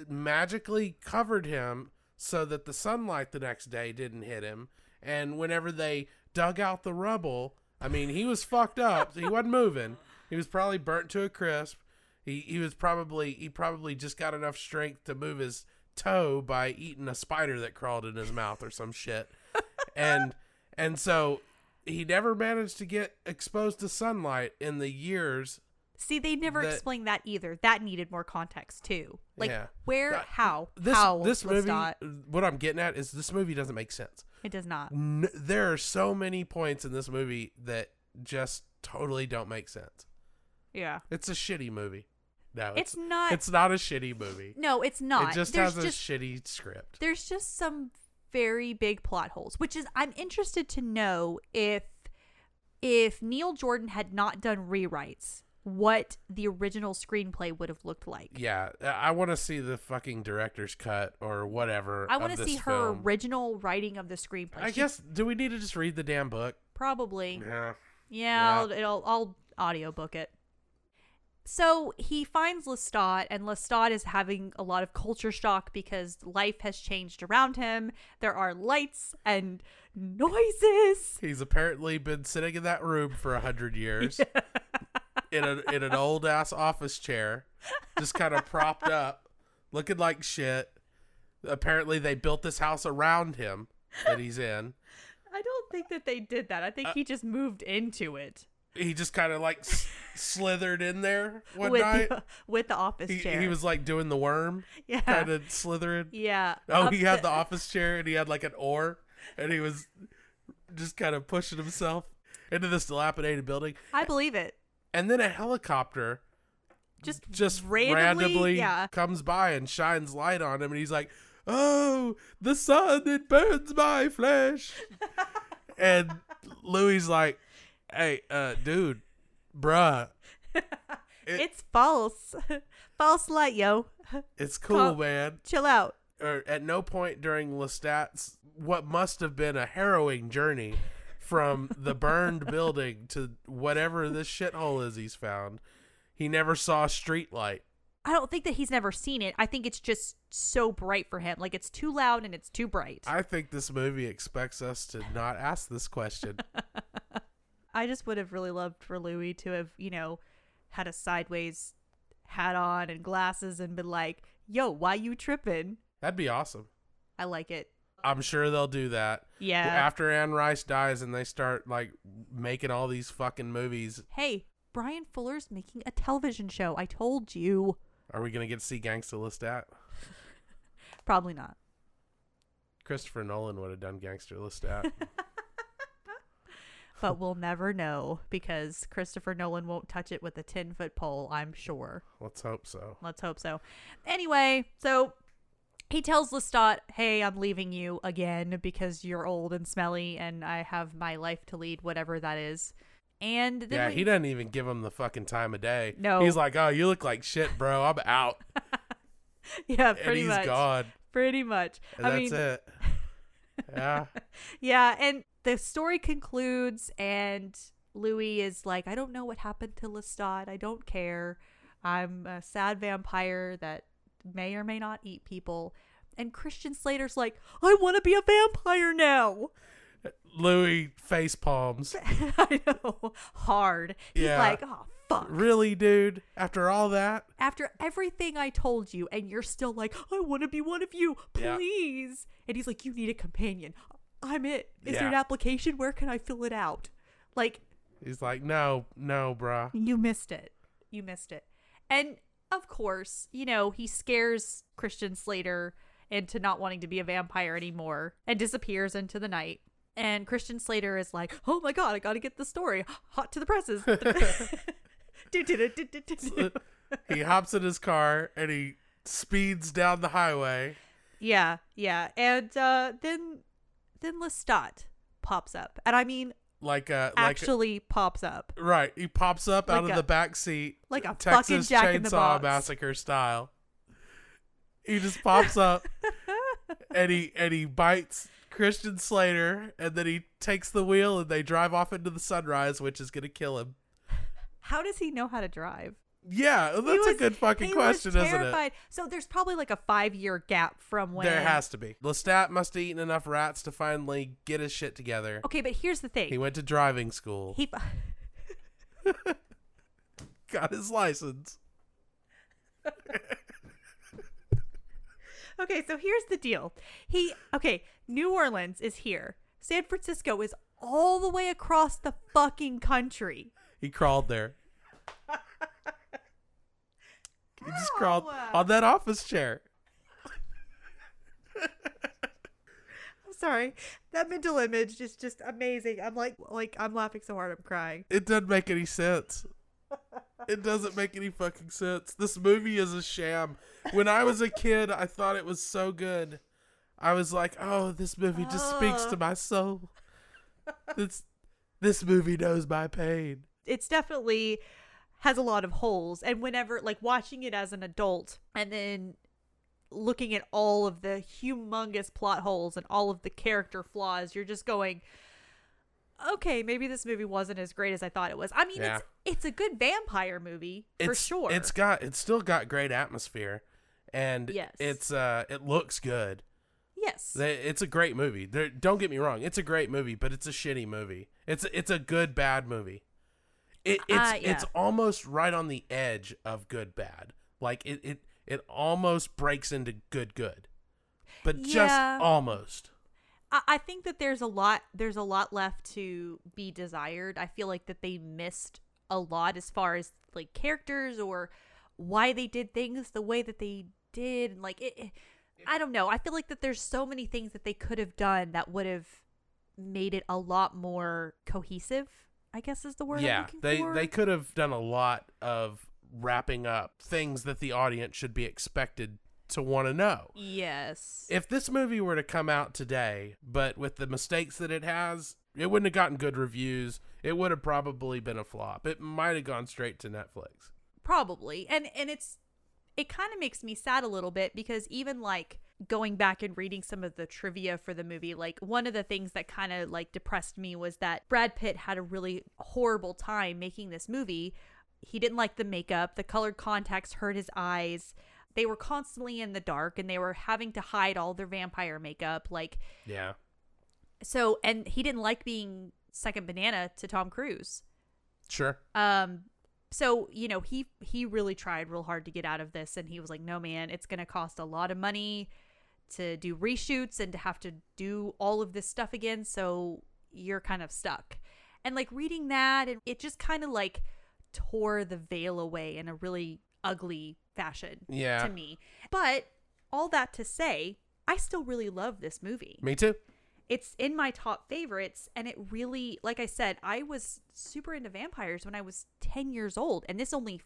B: magically covered him so that the sunlight the next day didn't hit him. And whenever they dug out the rubble, I mean, he was fucked up. he wasn't moving. He was probably burnt to a crisp. He he was probably he probably just got enough strength to move his toe by eating a spider that crawled in his mouth or some shit. and and so he never managed to get exposed to sunlight in the years
A: See, they never
B: that-
A: explained that either. That needed more context too. Like
B: Yeah.
A: where,
B: That-
A: how,
B: this
A: how
B: this movie
A: Lestat-
B: what i'm getting at is this movie doesn't make sense
A: It does not.
B: N- there are so many points in this movie that just totally don't make sense
A: Yeah.
B: it's a shitty movie no
A: It's not-
B: it's not a shitty movie
A: No, it's not.
B: it just
A: there's
B: has a shitty script
A: there's just some very big plot holes, which is I'm interested to know if if Neil Jordan had not done rewrites, what the original screenplay would have looked like.
B: yeah i want to see the fucking director's cut or whatever
A: I
B: want to
A: see her original writing of the screenplay.
B: i
A: She-
B: guess do we need to just read the damn book
A: probably.
B: yeah
A: Yeah,
B: Yeah.
A: I'll, it'll, I'll audiobook it. So he finds Lestat, and Lestat is having a lot of culture shock because life has changed around him. There are lights and noises.
B: he's apparently been sitting in that room for a hundred years in a in an old ass office chair, just kind of propped up, looking like shit. Apparently, they built this house around him that he's in.
A: I don't think that they did that. I think uh, he just moved into it
B: He just kind of like s- slithered in there one
A: with
B: night.
A: the, with the office
B: He,
A: chair.
B: he was like doing the worm,
A: yeah,
B: kind of slithering.
A: yeah.
B: Oh, he had the office chair and he had like an oar, and he was just kind of pushing himself into this dilapidated building.
A: I believe it.
B: And then a helicopter
A: Just
B: just
A: randomly,
B: randomly,
A: yeah.
B: comes by and shines light on him, and he's like, "Oh, the sun it burns my flesh." and Louis like, "Hey, uh, dude, bruh, It-
A: it's false, false light, yo.
B: it's cool,
A: Calm-
B: man."
A: Chill out.
B: Or at no point during Lestat's what must have been a harrowing journey from the burned building to whatever this shithole is he's found, he never saw a street light.
A: I don't think that he's never seen it. I think it's just so bright for him. Like it's too loud and it's too bright.
B: I think this movie expects us to not ask this question.
A: I just would have really loved for Louis to have, you know, had a sideways hat on and glasses and been like, "Yo, why you tripping?"
B: That'd be awesome.
A: I like it.
B: I'm sure they'll do that.
A: Yeah.
B: After Anne Rice dies and they start like making all these fucking movies,
A: Hey, Bryan Fuller's making a television show. I told you.
B: are we gonna get to see Gangsta Lestat?
A: Probably not.
B: Christopher Nolan would have done Gangster Lestat.
A: But we'll never know because Christopher Nolan won't touch it with a 10 foot pole, I'm sure.
B: Let's hope so.
A: Let's hope so. Anyway, so he tells Lestat, "Hey, I'm leaving you again because you're old and smelly, and I have my life to lead, whatever that is." And then
B: Yeah,
A: we-
B: he doesn't even give him the fucking time of day.
A: No.
B: He's like, oh, you look like shit, bro. I'm out.
A: yeah,
B: and
A: pretty
B: he's
A: much,
B: gone.
A: pretty much.
B: And
A: I
B: that's
A: mean,
B: it. Yeah.
A: yeah, and the story concludes, and Louis is like, "I don't know what happened to Lestat. I don't care. I'm a sad vampire that may or may not eat people." And Christian Slater's like, "I want to be a vampire now."
B: Louis face palms.
A: I know. Hard. He's
B: Yeah.
A: like, oh, fuck?
B: Really, dude? After all that?
A: After everything I told you, and you're still like, I want to be one of you,
B: Yeah.
A: please. And he's like, You need a companion. I'm it. Is there an application? Where can I fill it out? Like,
B: He's like, no, no, bruh.
A: you missed it. You missed it. And of course, you know, he scares Christian Slater into not wanting to be a vampire anymore and disappears into the night. And Christian Slater is like, "Oh my god, I got to get the story hot to the presses."
B: He hops in his car and he speeds down the highway.
A: yeah, yeah. And uh then then Lestat pops up. And I mean
B: Like uh, a like
A: actually pops up.
B: right. He pops up out
A: Like
B: of the back seat,
A: like a
B: Texas
A: fucking Jack in the
B: Chainsaw. Massacre style. He just pops up and he and he bites Christian Slater, and then he takes the wheel and they drive off into the sunrise, which is gonna kill him.
A: How does he know how to drive?
B: Yeah, that's a good fucking question, isn't it?
A: So there's probably like a five year gap from when.
B: There has to be. Lestat must have eaten enough rats to finally get his shit together.
A: Okay, but here's the thing.
B: He went to driving school,
A: He.
B: got his license.
A: okay, so here's the deal. He. Okay, New Orleans is here. San Francisco is all the way across the fucking country.
B: He crawled there. he just crawled on that office chair.
A: I'm sorry. That mental image is just amazing. I'm like, like I'm laughing so hard I'm crying.
B: It doesn't make any sense. It doesn't make any fucking sense. This movie is a sham. When I was a kid, I thought it was so good. I was like, "Oh, this movie just speaks to
A: ah.
B: my soul." This this movie knows my pain.
A: it's definitely has a lot of holes and whenever like watching it as an adult and then looking at all of the humongous plot holes and all of the character flaws you're just going okay maybe this movie wasn't as great as i thought it was i mean
B: Yeah.
A: it's it's a good vampire movie for
B: it's,
A: sure
B: It's got it's still got great atmosphere, and
A: Yes.
B: it's uh it looks good.
A: yes
B: It's a great movie. There, don't get me wrong, it's a great movie, but it's a shitty movie. It's it's a good bad movie. It it's
A: Uh, yeah.
B: it's almost right on the edge of good bad. Like it it it almost breaks into good good, but just almost.
A: I, I think that there's a lot there's a lot left to be desired. I feel like that they missed a lot as far as like characters or why they did things the way that they did and like it, it- I don't know. I feel like that there's so many things that they could have done that would have made it a lot more cohesive. I guess is the word
B: yeah, they
A: for.
B: they could have done a lot of wrapping up things that the audience should be expected to want to know.
A: yes.
B: If this movie were to come out today, but with the mistakes that it has, it wouldn't have gotten good reviews. It would have probably been a flop. It might have gone straight to Netflix.
A: probably and and it's it kind of makes me sad a little bit because even like going back and reading some of the trivia for the movie like one of the things that kind of like depressed me was that Brad Pitt had a really horrible time making this movie he didn't like the makeup the colored contacts hurt his eyes they were constantly in the dark and they were having to hide all their vampire makeup like
B: Yeah.
A: so and he didn't like being second banana to Tom Cruise
B: Sure.
A: um so you know he he really tried real hard to get out of this and he was like no man it's going to cost a lot of money to do reshoots and to have to do all of this stuff again so you're kind of stuck and like reading that and it just kind of like tore the veil away in a really ugly fashion
B: Yeah.
A: to me but all that to say i still really love this movie
B: Me too.
A: it's in my top favorites and it really like i said i was super into vampires when i was 10 years old and this only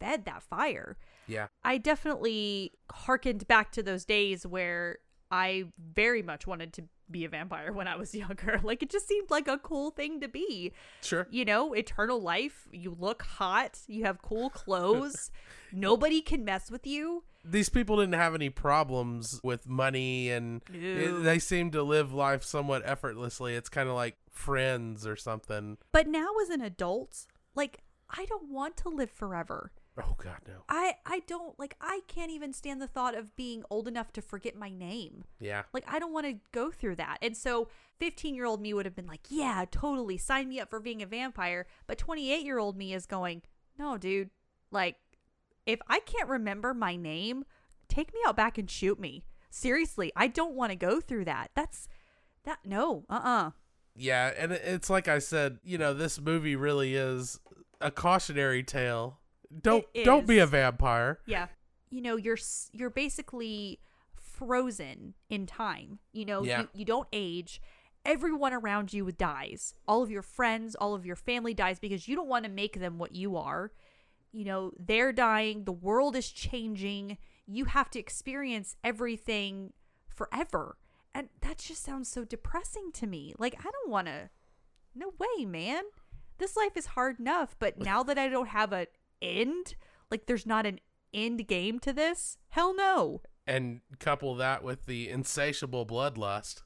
A: fed that fire
B: Yeah.
A: i definitely harkened back to those days where i very much wanted to be a vampire when i was younger like it just seemed like a cool thing to be
B: Sure.
A: you know eternal life you look hot you have cool clothes nobody can mess with you
B: These people didn't have any problems with money and it- they seem to live life somewhat effortlessly. It's kind of like friends or something.
A: but now as an adult like i don't want to live forever
B: Oh god no.
A: I I don't like I can't even stand the thought of being old enough to forget my name.
B: Yeah.
A: Like I don't want to go through that. And so 15-year-old me would have been like, "Yeah, totally. Sign me up for being a vampire." But 28-year-old me is going, No, dude. Like, if I can't remember my name, take me out back and shoot me. Seriously, I don't want to go through that. That's that. No, uh uh
B: Yeah, and it's like I said, you know, this movie really is a cautionary tale. Don't don't be a vampire.
A: Yeah. You know, you're you're basically frozen in time. You know,
B: Yeah.
A: you, you don't age. Everyone around you dies. All of your friends, all of your family dies because you don't want to make them what you are. You know, they're dying, the world is changing. You have to experience everything forever. And that just sounds so depressing to me. Like I don't want to no way, man. This life is hard enough, but now that I don't have an end, like there's not an end game to this, hell no.
B: And couple that with the insatiable bloodlust.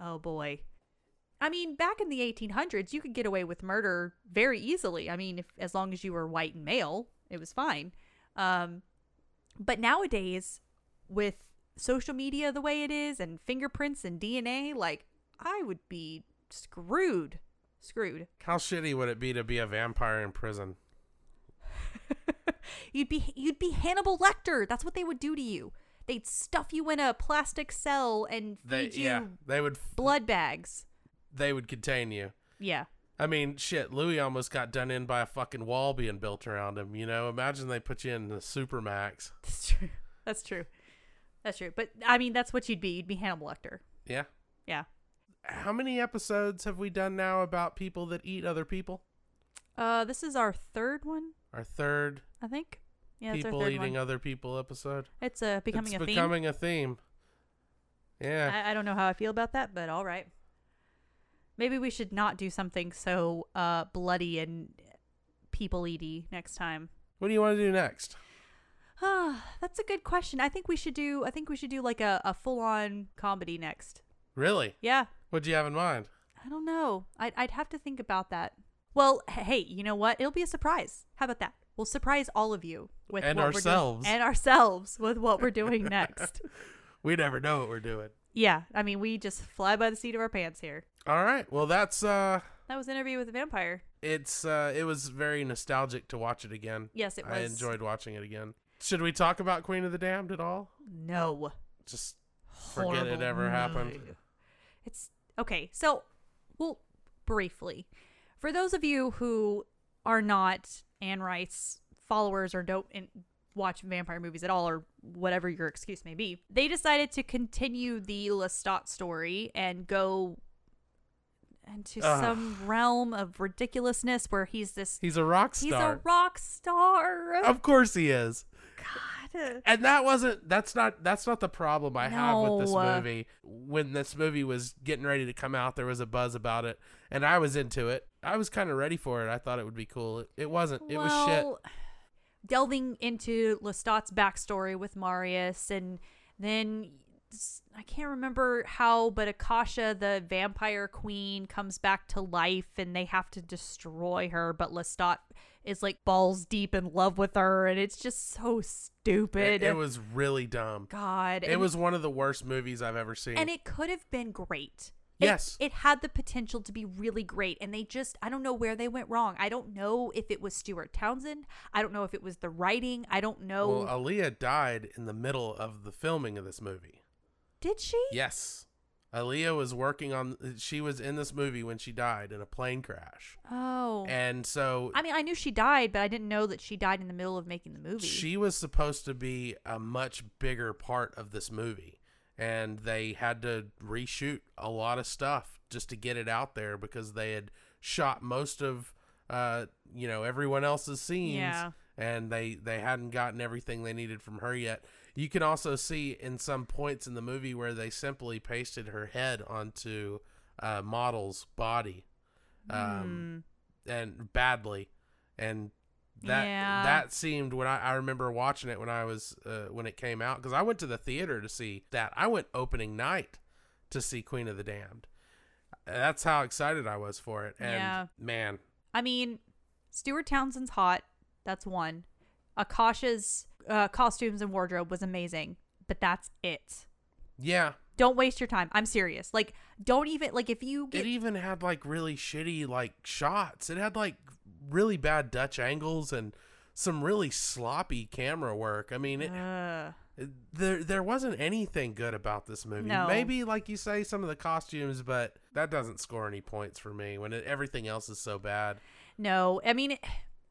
A: Oh boy. I mean, back in the 1800s, you could get away with murder very easily. I mean, if as long as you were white and male, it was fine. Um, but nowadays, with social media the way it is, and fingerprints and DNA, like I would be screwed. Screwed.
B: How shitty would it be to be a vampire in prison?
A: you'd be you'd be Hannibal Lecter. That's what they would do to you. They'd stuff you in a plastic cell and
B: They
A: feed you
B: yeah, they would
A: blood bags.
B: they would contain you.
A: Yeah.
B: I mean, shit, Louis almost got done in by a fucking wall being built around him, you know? Imagine they put you in the Supermax.
A: That's true. That's true. That's true. But I mean, that's what you'd be. You'd be Hannibal Lecter.
B: Yeah.
A: Yeah.
B: How many episodes have we done now about people that eat other people?
A: Uh, this is our third one,
B: Our third
A: I think. Yeah, it's our
B: people
A: third
B: eating
A: one.
B: other people episode.
A: It's uh, becoming
B: it's
A: a
B: becoming a theme.
A: theme.
B: Yeah.
A: I, I don't know how I feel about that, but all right. Maybe we should not do something so uh bloody and people eaty next time.
B: what do you want to do next?
A: Ah, that's a good question. I think we should do. I think we should do like a, a full on comedy next.
B: Really?
A: Yeah.
B: What do you have in mind?
A: I don't know. I'd I'd have to think about that. Well, hey, you know what? It'll be a surprise. How about that? We'll surprise all of you with
B: And
A: what
B: ourselves.
A: we're doing, and ourselves with what we're doing next.
B: We never know what we're doing.
A: yeah, I mean, we just fly by the seat of our pants here.
B: All right. Well, that's uh
A: That was interview with a vampire.
B: it's uh it was very nostalgic to watch it again.
A: Yes, it
B: I enjoyed watching it again. Should we talk about Queen of the Damned at all?
A: No.
B: Just forget it
A: Horrible
B: ever happened.
A: It's okay. So, well, briefly, for those of you who are not Anne Rice followers or don't in, watch vampire movies at all, or whatever your excuse may be, they decided to continue the Lestat story and go into
B: Ugh.
A: some realm of ridiculousness where he's this.
B: He's a rock star.
A: He's a rock star.
B: Of course he is.
A: God.
B: And that wasn't that's not that's not the problem I have with this
A: No.
B: movie. When this movie was getting ready to come out, there was a buzz about it and I was into it. I was kind of ready for it. I thought it would be cool. It, it wasn't. It was shit.
A: Well, Delving into Lestat's backstory with Marius, and then s- I can't remember how, but Akasha, the vampire queen, comes back to life, and they have to destroy her. But Lestat is like balls deep in love with her, and it's just so stupid.
B: It, it was really dumb.
A: God.
B: It
A: and-
B: was one of the worst movies I've ever seen.
A: and it could have been great. It-
B: Yes.
A: It, had the potential to be really great. And they just, I don't know where they went wrong. I don't know if it was Stuart Townsend. I don't know if it was the writing. I don't know.
B: well, Aaliyah died in the middle of the filming of this movie.
A: Did she?
B: Yes. Aaliyah was working on she was in this movie when she died in a plane crash.
A: Oh.
B: And so
A: I mean, I knew she died, but I didn't know that she died in the middle of making the movie.
B: She was supposed to be a much bigger part of this movie. And they had to reshoot a lot of stuff just to get it out there because they had shot most of uh you know everyone else's scenes
A: Yeah.
B: and they they hadn't gotten everything they needed from her yet. You can also see in some points in the movie where they simply pasted her head onto uh model's body. Um and badly and that
A: Yeah.
B: that seemed when I, I remember watching it when I was uh, when it came out because I went to the theater to see that I went opening night to see Queen of the Damned. That's how excited I was for it. And
A: Yeah.
B: man,
A: I mean, Stuart Townsend's hot. That's one. Akasha's uh, costumes and wardrobe was amazing, but that's it.
B: yeah,
A: Don't waste your time. I'm serious. Like, don't even like if you get
B: It even had like really shitty like shots. It had like really bad Dutch angles and some really sloppy camera work. I mean, it,
A: Ugh.
B: there there wasn't anything good about this movie.
A: No.
B: Maybe like you say some of the costumes, but that doesn't score any points for me when it, everything else is so bad.
A: No, I mean,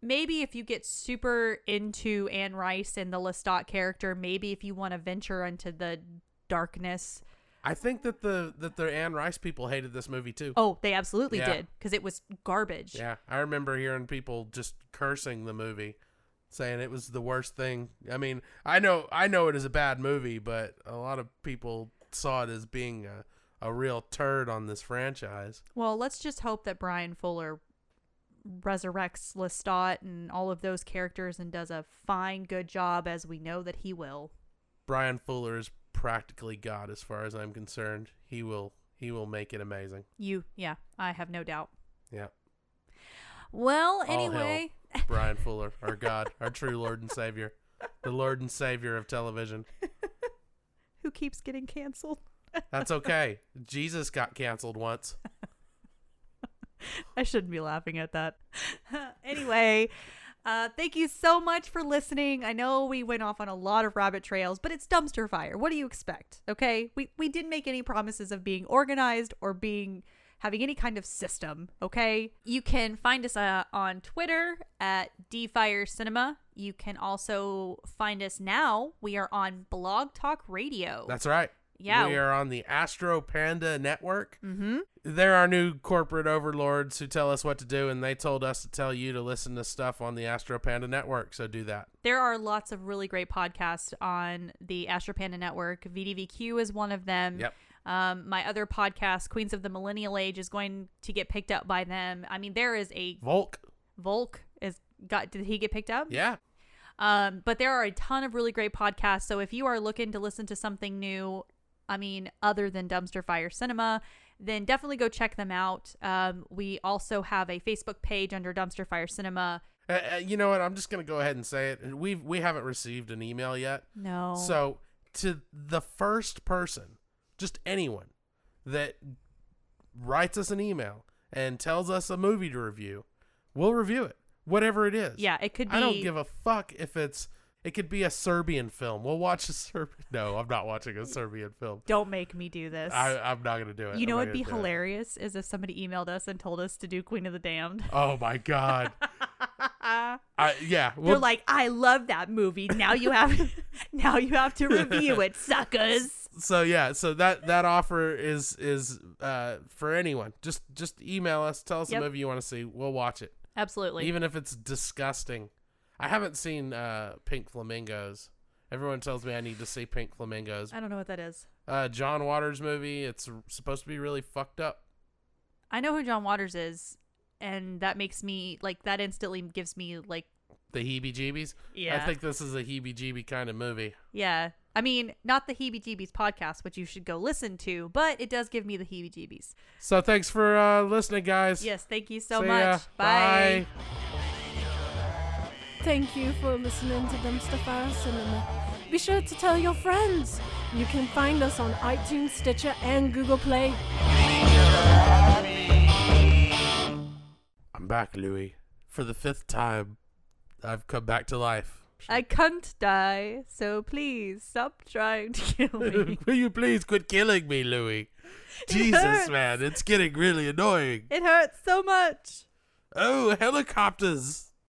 A: maybe if you get super into Anne Rice and the Lestat character, maybe if you want to venture into the darkness.
B: I think that the that the Anne Rice people hated this movie too.
A: Oh, they absolutely
B: Yeah.
A: did because it was garbage.
B: Yeah, I remember hearing people just cursing the movie, saying it was the worst thing. I mean, I know I know it is a bad movie, but a lot of people saw it as being a, a real turd on this franchise.
A: Well, let's just hope that Bryan Fuller resurrects Lestat and all of those characters and does a fine, good job as we know that he will.
B: Bryan Fuller is practically God as far as I'm concerned. He will he will make it amazing.
A: You, yeah, I have no doubt.
B: Yeah.
A: Well,
B: All
A: anyway,
B: Bryan Fuller, our God, our true Lord and Savior, the Lord and Savior of television.
A: who keeps getting canceled?
B: That's okay. Jesus got canceled once.
A: I shouldn't be laughing at that. anyway, uh, thank you so much for listening. I know we went off on a lot of rabbit trails, but it's dumpster fire. What do you expect? Okay, we we didn't make any promises of being organized or being having any kind of system. Okay, you can find us uh, on Twitter at dfire cinema. You can also find us now. We are on Blog Talk Radio.
B: That's right.
A: Yeah.
B: We are on the Astro Panda network.
A: mm-hmm.
B: They're our new corporate overlords who tell us what to do, and they told us to tell you to listen to stuff on the Astro Panda network. So do that.
A: There are lots of really great podcasts on the Astro Panda Network. VDVQ is one of them.
B: Yep.
A: Um, my other podcast, Queens of the Millennial Age, is going to get picked up by them. I mean, there is a
B: Volk.
A: Volk is got. Did he get picked up?
B: Yeah.
A: Um, but there are a ton of really great podcasts. So if you are looking to listen to something new, I mean, other than Dumpster Fire Cinema, then definitely go check them out. Um, we also have a Facebook page under Dumpster Fire Cinema.
B: Uh, uh, you know what? I'm just gonna go ahead and say it. We we haven't received an email yet.
A: No.
B: So to the first person, just anyone that writes us an email and tells us a movie to review, we'll review it, whatever it is.
A: yeah, it could be.
B: I don't give a fuck if it's. It could be a Serbian film. We'll watch a Serbian. No, I'm not watching a Serbian film.
A: Don't make me do this.
B: I, I'm not gonna do it.
A: You know what'd be
B: do it.
A: hilarious is if somebody emailed us and told us to do Queen of the Damned.
B: Oh my god. I yeah. Well,
A: like, I love that movie. Now you have, now you have to review it, suckers.
B: so yeah. So that that offer is is uh for anyone. Just just email us. Tell us
A: Yep.
B: a movie you want to see. We'll watch it,
A: Absolutely.
B: even if it's disgusting. I haven't seen uh Pink Flamingos. Everyone tells me I need to see Pink Flamingos.
A: I don't know what that is.
B: Uh, John Waters movie. It's supposed to be really fucked up.
A: I know who John Waters is, and that makes me like that instantly gives me like,
B: The heebie-jeebies.
A: yeah,
B: I think this is a heebie-jeebie kind of movie.
A: yeah. I mean, not the Heebie Jeebies podcast, which you should go listen to, but it does give me the Heebie Jeebies.
B: So thanks for uh, listening, guys.
A: Yes, thank you so
B: See
A: much.
B: ya.
A: Bye.
C: Thank you for listening to Dumpster Fire Cinema. Be sure to tell your friends. You can find us on iTunes, Stitcher, and Google Play.
B: I'm back, Louis. For the fifth time, I've come back to life.
A: I can't die, so please stop trying to kill me.
B: Will you please quit killing me, Louis? Jesus,
A: hurts.
B: man, it's getting really annoying.
A: it hurts so much.
B: Oh, helicopters!